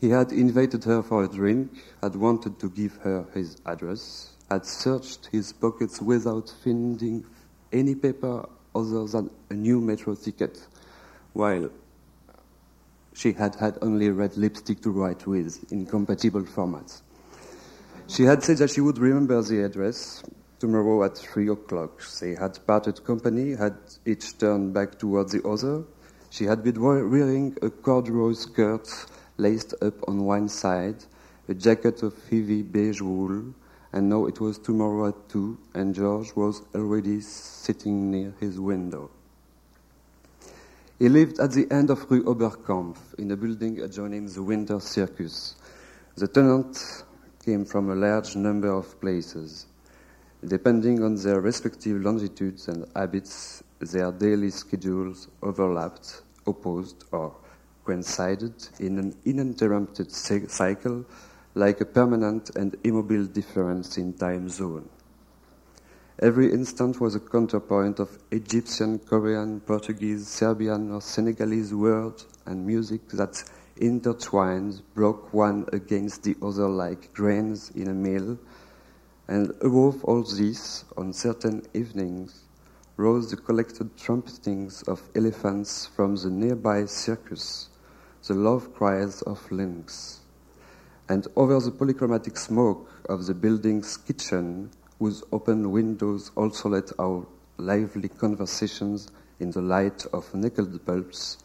He had invited her for a drink, had wanted to give her his address, had searched his pockets without finding any paper other than a new metro ticket, while she had had only red lipstick to write with in compatible formats. She had said that she would remember the address tomorrow at three o'clock. They had parted company, had each turned back towards the other. She had been wearing a corduroy skirt laced up on one side, a jacket of heavy beige wool, and now it was tomorrow at two, and George was already sitting near his window. He lived at the end of Rue Oberkampf in a building adjoining the Winter Circus. The tenants came from a large number of places. Depending on their respective longitudes and habits, their daily schedules overlapped, opposed, or coincided in an uninterrupted cycle like a permanent and immobile difference in time zone. Every instant was a counterpoint of Egyptian, Korean, Portuguese, Serbian, or Senegalese words and music that intertwined, broke one against the other like grains in a mill. And above all this, on certain evenings, rose the collected trumpetings of elephants from the nearby circus, the love cries of lynx. And over the polychromatic smoke of the building's kitchen, whose open windows also let out lively conversations in the light of nickeled bulbs,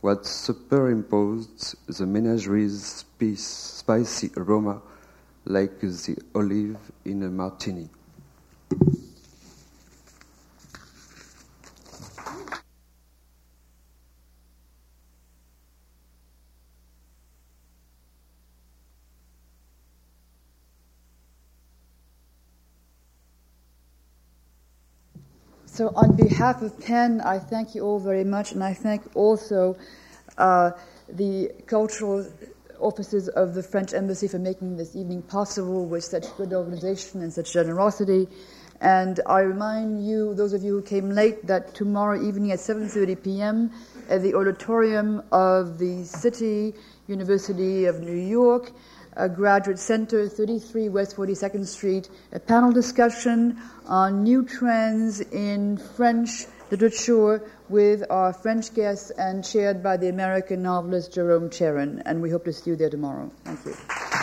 what superimposed the menagerie's spicy aroma like the olive in a martini. So, on behalf of PEN, I thank you all very much, and I thank also uh, the cultural officers of the French Embassy for making this evening possible with such good organization and such generosity. And I remind you, those of you who came late, that tomorrow evening at 7:30 p.m. at the auditorium of the City University of New York, a Graduate Center, 33 West 42nd Street, a panel discussion on new trends in French literature with our French guests and chaired by the American novelist Jerome Charyn. And we hope to see you there tomorrow. Thank you.